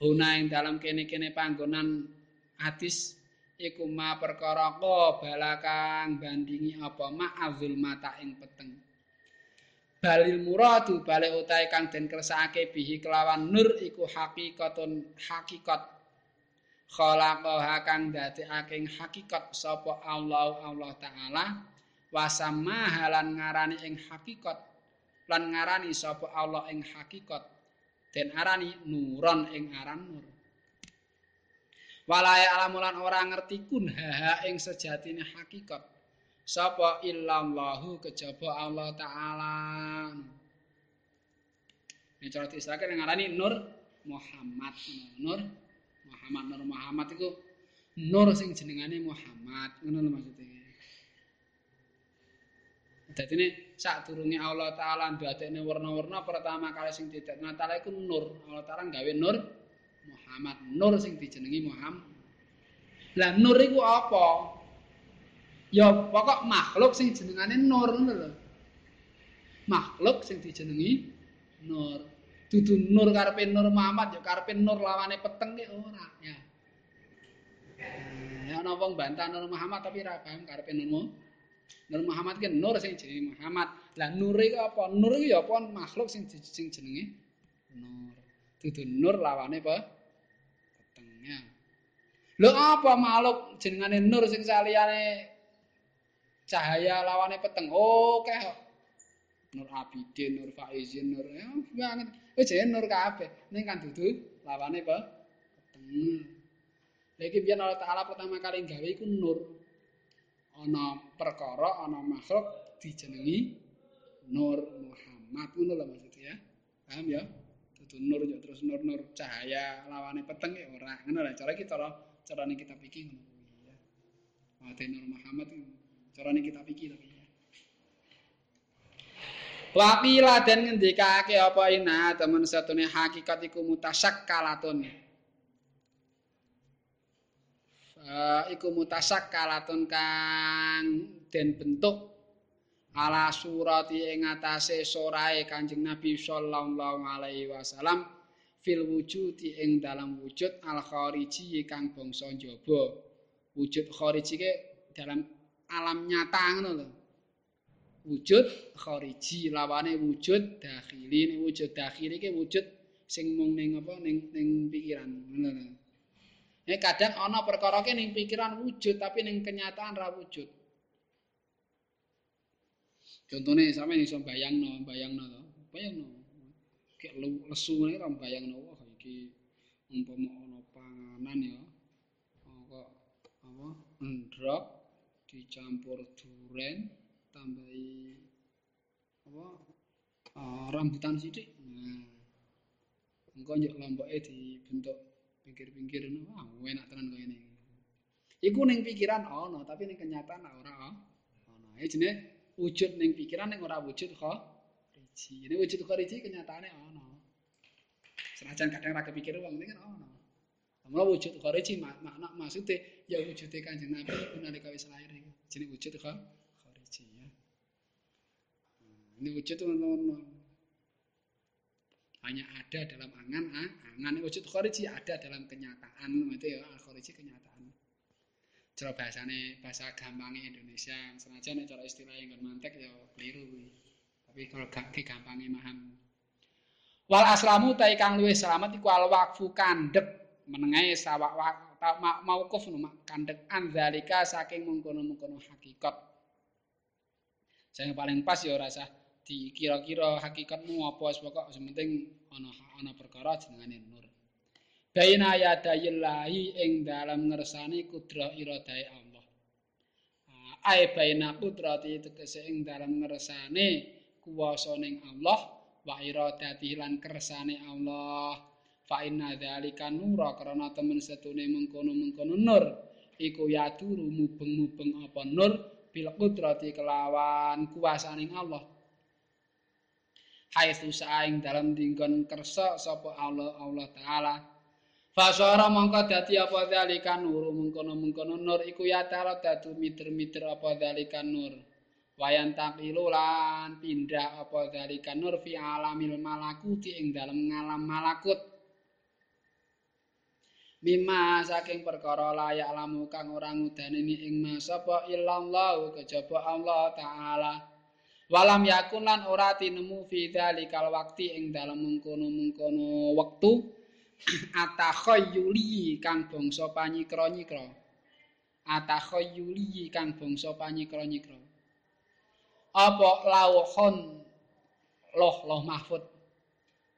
Huna ing dalam kene-kene panggonan hadis iku ma perkara balakang bandingi apa? Ma'azul mata ing peteng. Balil muradu balik utai kang den kersake bihi kelawan nur iku hakikatun hakikat. Khalaqaha kang dadekake hakikat sapa Allah Allah taala. Wasamma halan ngarani ing hakikat lan ngarani sapa Allah ing hakikat. Den arani nuron ing aran nur Walaya alamulan ora ngerti kun haha ing sejatine hakikat. Sapa illallahu kejaba Allah taala. Ini cara disahkan yang ngarani Nur Muhammad. Nur Muhammad Nur Muhammad itu Nur sing jenengane Muhammad. Ngono lho maksudnya. Dadi ini sak durunge Allah taala ndadekne warna-warna pertama kali sing didadekne taala iku nur. Allah taala gawe nur Muhammad Nur sing dijenengi Muhammad. Lah nur iku apa? Ya pokok makhluk sing jenengane Nur ngono lho. Makhluk sing dijenengi Nur. Dudu Nur karepe Nur Muhammad ya karepe Nur lawane peteng ki ora ya. Ya ana wong bantah Nur Muhammad tapi ora paham karepe Nur Nur Muhammad ki Nur sing jenenge Muhammad. Lah Nur iku apa? Nur iku ya apa makhluk sing sing jenenge Nur. Dudu Nur lawane apa? Ya. Lho apa makhluk jenengane nur sing saliyane cahaya lawane peteng. Oh, keh. Nur Abidin, Nur Faizin, Nur ya banget. Wis nur kabeh. Ning kan dudu lawane apa? Peteng. Lagi biar Allah Ta'ala pertama kali gawe iku nur. Ana perkara, ana makhluk dijenengi Nur Muhammad. Ngono lho maksudnya ya. Paham ya? Dudu nur yo terus nur-nur cahaya lawane peteng ya ora. Ngono lah cara kita cara carane kita pikir ngono. Ya Mate Nur Muhammad carane kita pikir tapi ya. Wapila dan ngendikake apa ina temen satune hakikat iku mutasyakkalatun. Uh, iku mutasyakkalatun kang den bentuk ala surati ing atase sorae Kanjeng Nabi sallallahu alaihi wasallam fil wujudi ing dalam wujud al khariji kang bangsa njaba. Wujud khariji ke dalam alam nyata ngono lho. Wujud khariji lawane wujud dakhili. Wujud dakhili ke wujud sing mung ning apa ning ning pikiran ngono lho. Kadang ana perkara ke ning pikiran wujud tapi ning kenyataan ra wujud. Contone sampeyan iso bayangno, bayangno to. Bayangno. Kek lesu ngene ra bayangno wah iki umpama ana panganan ya. Kok apa? Ndrok dicampur duren tambahi apa? Uh, rambutan sithik. Nah. Engko njek lomboke dibentuk pinggir-pinggir ngono. Wah, enak tenan kaya ngene. Iku ning pikiran ana, tapi ning kenyataan ora ana. Ya jenenge wujud ning pikiran ning ora wujud kok riji. Ini wujud kok riji kenyataane ana. Senajan kadang ra kepikir wong ning ana. Mula wujud riji makna maksude ya wujude Kanjeng Nabi iku nalika wis lahir iku. Jenenge wujud kok riji ya. Hmm, ini wujud teman-teman hanya ada dalam angan, angan wujud khariji ada dalam kenyataan, itu ya khariji kenyataan. Cara bahasane bahasa gampangnya Indonesia. Senajan cara istilah yang mantek ya keliru tapi kalau gak digampangi paham wal aslamu ta kang luwih selamat iku al waqfu kandhek. Menengae sawak maukuf no kandhek. Anzalika saking mengkono-mengkono hakikat. Sing paling pas ya rasa dikira-kira hakikatmu apa pokok. Sementing ana ana perkara jenengane nur baina yadayillahi ing dalam ngersani kudrah iradahe Allah. Ai baina kudrati tegese ing dalam ngersane kuwasa ning Allah wa iradati lan kersane Allah. Fa inna dzalika nura karena temen setune mengkono-mengkono nur iku yaduru mubeng-mubeng apa nur bil kudrati kelawan kuwasaning Allah. Hai saing dalam dinggon kersa sapa Allah Allah taala Fasara mongko dadi apa zalika nur mengkono-mengkono nur iku ya tara dadu miter-miter apa zalika nur. Wayan taqilu lan pindah apa zalika nur fi alamil malakuti ing dalem ngalam malakut. Mima saking perkara layak lamu kang ora ngudaneni ing masapa illallah kejaba Allah taala. Walam yakun lan ora tinemu fi dzalikal waqti ing dalem mengkono-mengkono wektu atakhayyuli kang bangsa panyikra-nyikra. Atakhayyuli kang bangsa panyikra-nyikra. Apa lauhun loh loh mahfud.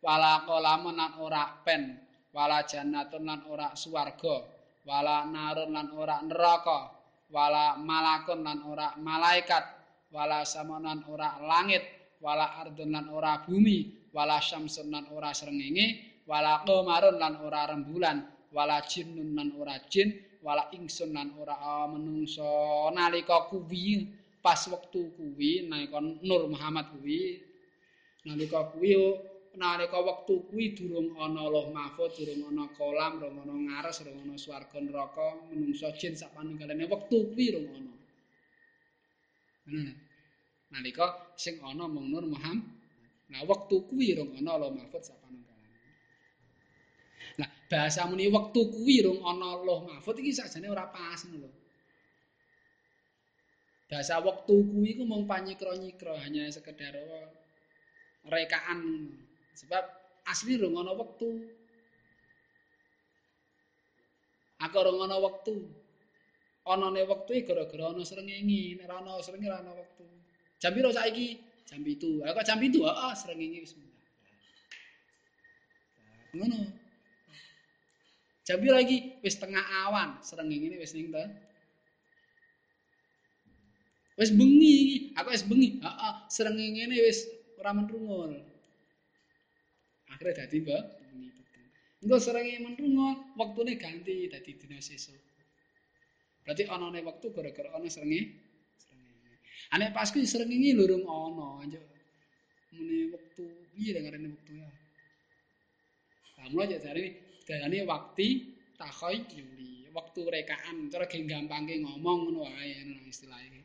Wala qalamun lan ora pen. Wala jannatun lan ora swarga. Wala narun lan ora neraka. Wala malakun lan ora malaikat. Wala samanan ora langit. Wala ardun lan ora bumi. Wala syamsun lan ora srengenge wala qamarun lan ora rembulan wala jinnun lan ora jin wala ingsun lan ora menungso nalika kuwi pas wektu kuwi nalika Nur Muhammad kuwi nalika kuwi nalika wektu kuwi durung ana Allah Mahfuz, durung ana kolam, durung ana ngares, durung ana swarga neraka, menungsa jin sak paninggalane wektu kuwi durung ana. Nalika sing ana mung Nur Muhammad. Nah, wektu kuwi durung ana Allah Mahfuz sak paninggalane. Bahasa muni wektu kuwi durung ana Allah Mahfuz iki sakjane ora pas lho. Bahasa wektu kuwi ku mung panyikra-nyikra hanya sekedar rekaan Sebab asli rong ana wektu. Aku rong ana wektu. Anane wektu iki gara-gara ana srengenge, nek ora ana srengenge ora ana wektu. Jam piro saiki? Jam 7. Lah kok jam 7? Heeh, srengenge wis. Ngono. Jam piro lagi? Wis tengah awan, srengenge wis ning ta. Wis bengi iki. Aku wis bengi. Heeh, srengenge wis ora menrungul. akhirnya dadi mbak Engko seringe menrungo, wektune ganti dadi dina sesuk. Berarti anane wektu gara-gara ana seringe. Ane pas kuwi seringe lurung ana, anjuk. Mune wektu piye dengarane wektu ya. Kamu aja cari dalane wakti takhoy yuli, waktu rekaan, cara ge gampangke ngomong ngono wae istilah iki.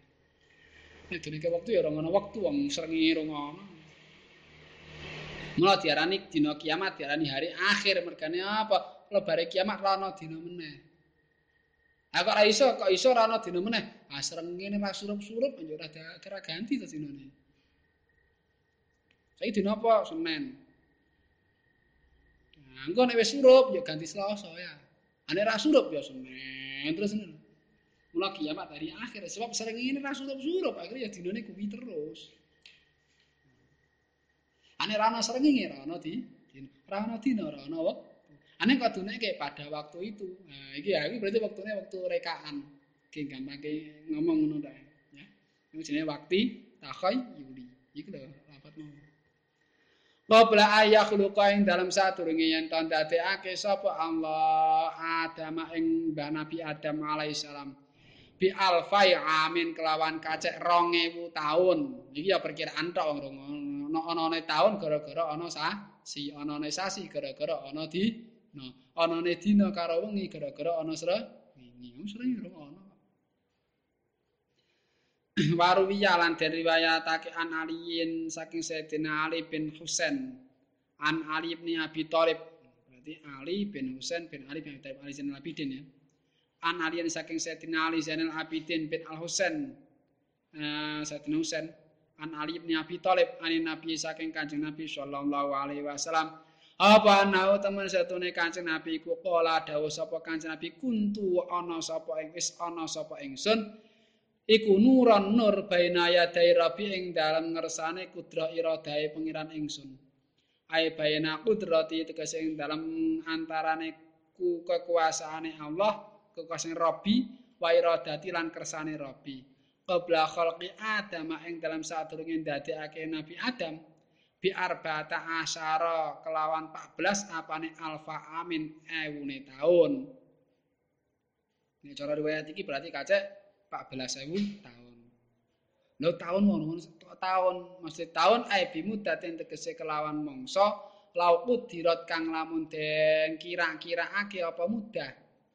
Nek dene waktu ya ora ana wektu wong ora ana. Mula diarani dina kiamat diarani hari akhir mergane apa? Lebare kiamat ra ana dina meneh. Ha kok ora iso, kok iso ra ana dina meneh? Ah srengenge ra surup-surup yo ora ganti to dinane. Saiki dina apa? Senin. Nah, engko nek wis surup yo ganti Selasa ya. Ane ra surup yo Senin terus ngono. Mula kiamat hari akhir sebab srengenge ra surup-surup akhirnya ya dinane kuwi terus. Ane rana srengenge rana di rana dina rana wektu. Ane kadune ke pada waktu itu. Nah, iki ya iki berarti waktune waktu rekaan. Ki gampang ngomong ngono ta ya. Iku jenenge waktu takhay yuli. Iki lho rapat mau. Qabla ayah khuluqa ing dalam sadurunge yen to ndadekake sapa Allah Adam ing Mbah Nabi Adam alaihi salam. Bi alfai amin kelawan kacek 2000 tahun. Iki ya perkiraan tok wong ana anane taun gara-gara ana sasi, anane sasi gara-gara ana di no, anane dina karo wengi gara-gara ana srengenge. Wong srengenge ora ana. Waruwiya lan den riwayatake an aliyin saking Sayyidina Ali bin Husain. An Ali bin Abi Thalib. Berarti Ali bin Husain bin Ali bin Abi Thalib Ali Zainal Abidin ya. An aliyin saking Sayyidina Ali Zainal Abidin bin Al Husain uh, Sayyidina Husain. An Ali bin Abi Thalib ani Nabi saking Kanjeng Nabi sallallahu alaihi wasallam. Apa nau temen satune Kanjeng Nabi ku kala dawuh sapa Kanjeng Nabi? Kuntu ana sapa ing wis ana sapa ingsun iku nuran nur baina yadai rabbi ing dalam ngersane kudra iradahe pengiran ingsun. Ai bayana kudrati tegese ing dalam antarane ku kekuasaane Allah kekuasaan Rabbi wa iradati lan kersane Rabbi qabla khalqi Adam ing dalam sadurunge ndadekake Nabi Adam bi arba'ata asyara kelawan 14 apane alfa amin ewune taun. Ini cara riwayat iki berarti kacek 14.000 tahun. Lho tahun ngono tahun mesti tahun ai bimudatin tegese kelawan mangsa laukut dirot kang lamun den kira-kiraake apa mudah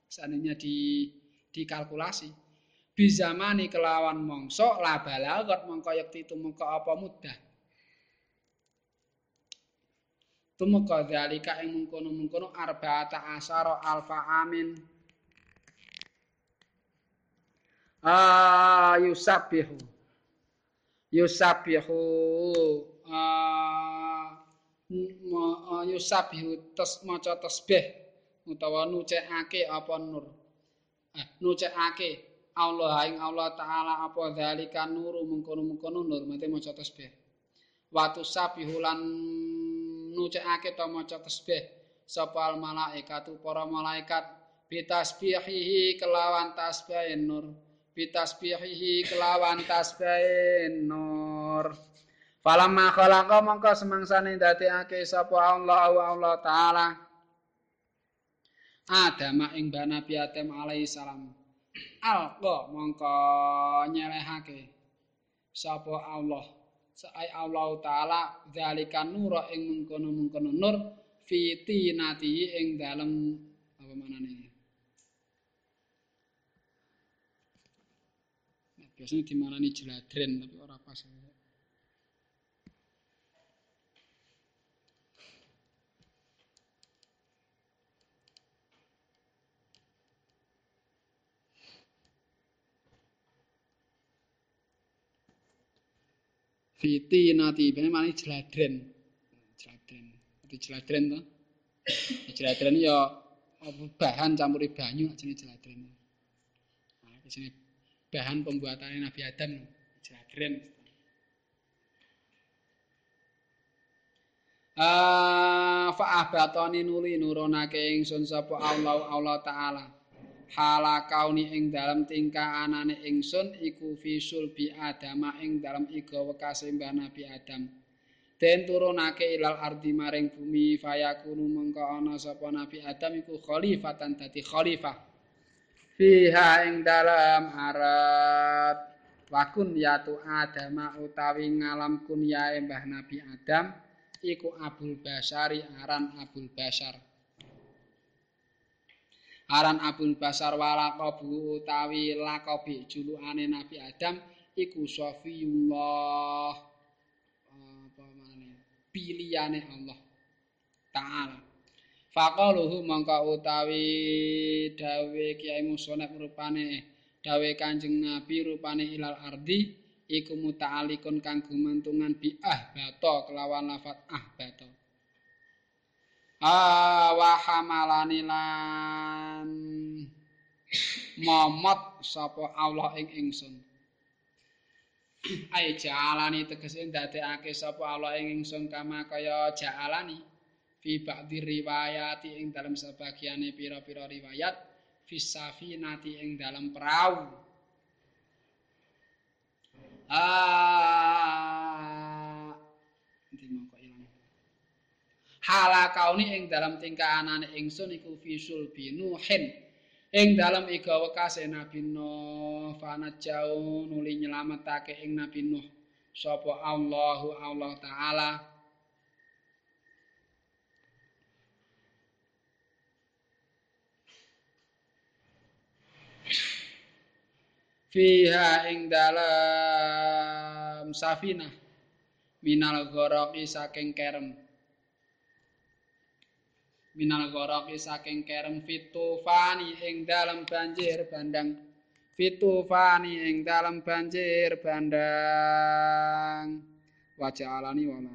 seandainya di dikalkulasi. bizamani kelawan mongso la balagot mongko yekti tumeka apa mudah tumeka dalika ing mungkono-mungkono arba'ata asyara alfa amin ah yusabbihu yusabbihu ah yusabbihu tes maca tasbih utawa nucekake apa nur? Eh nucekake Allah ing Allah taala apa zalika nuru mengkono-mengkono nur mate maca tasbih. Watu sabihulan nucekake to maca tasbih sapa al malaikatu para malaikat bitasbihihi kelawan tasbih nur bitasbihihi kelawan tasbih nur. Falamma khalaqa mongko semangsane dadekake sapa Allah Allah taala Adam ing Nabi Adam alaihi salam. alqa mongko nyelehake sapa Allah sae Allah taala zalika nur ing mengkono-mengkono nur fiti nati ing dalem apa manane biasanya dimanani jeladren tapi ora pas Fiti nati bene mani jeladren. Jeladren. Dadi jeladren to. Jeladren ya bahan campuri banyu jenenge jeladren. Nah, iki jenenge bahan pembuatan Nabi Adam jeladren. Ah, fa abatoni nuli nurunake ingsun sapa Allah Allah taala. hala kauni ing dalam tingkah anane ingsun iku fisul bi adama ing dalam iga wekase mbah nabi adam den turunake ilal ardi maring bumi fayakunu mengko ana sapa nabi adam iku khalifatan dadi khalifah fiha ing dalam arat wakun yatu adama utawi ngalam kunyae mbah nabi adam iku abul basari aran abul basar. Aran Abul Basar walaqabu utawi laqabi julukane Nabi Adam iku Safiyullah apa manane? Pilihane Allah taala faqaluhu mangka utawi dawe Kiai Musonek rupane dawe Kanjeng Nabi rupane ilal ardi iku muta'alikun kang gumantungan bi ah bato kelawan lafat ah wa hamalani lan momot sapa Allah ing ingsun. Ai jalani tegese ndadekake sapa Allah ing ingsun kama kaya jalani fi ba'di riwayati ing dalam sebagiane pira-pira riwayat fi safinati ing dalam perahu. Ah. Halakauni ing dalam tingkah ingsun iku fisul binuhin ing dalam iga wekase Nabi Nuh fanat jauh nuli nyelametake ing Nabi Nuh. Sapa Allahu Allah taala fiha ing dalam safinah minal ghoraqi saking kerem. Minal goroki saking kerem fitufani ing dalam banjir bandang. Fitufani ing dalam banjir bandang. Wajah alani wala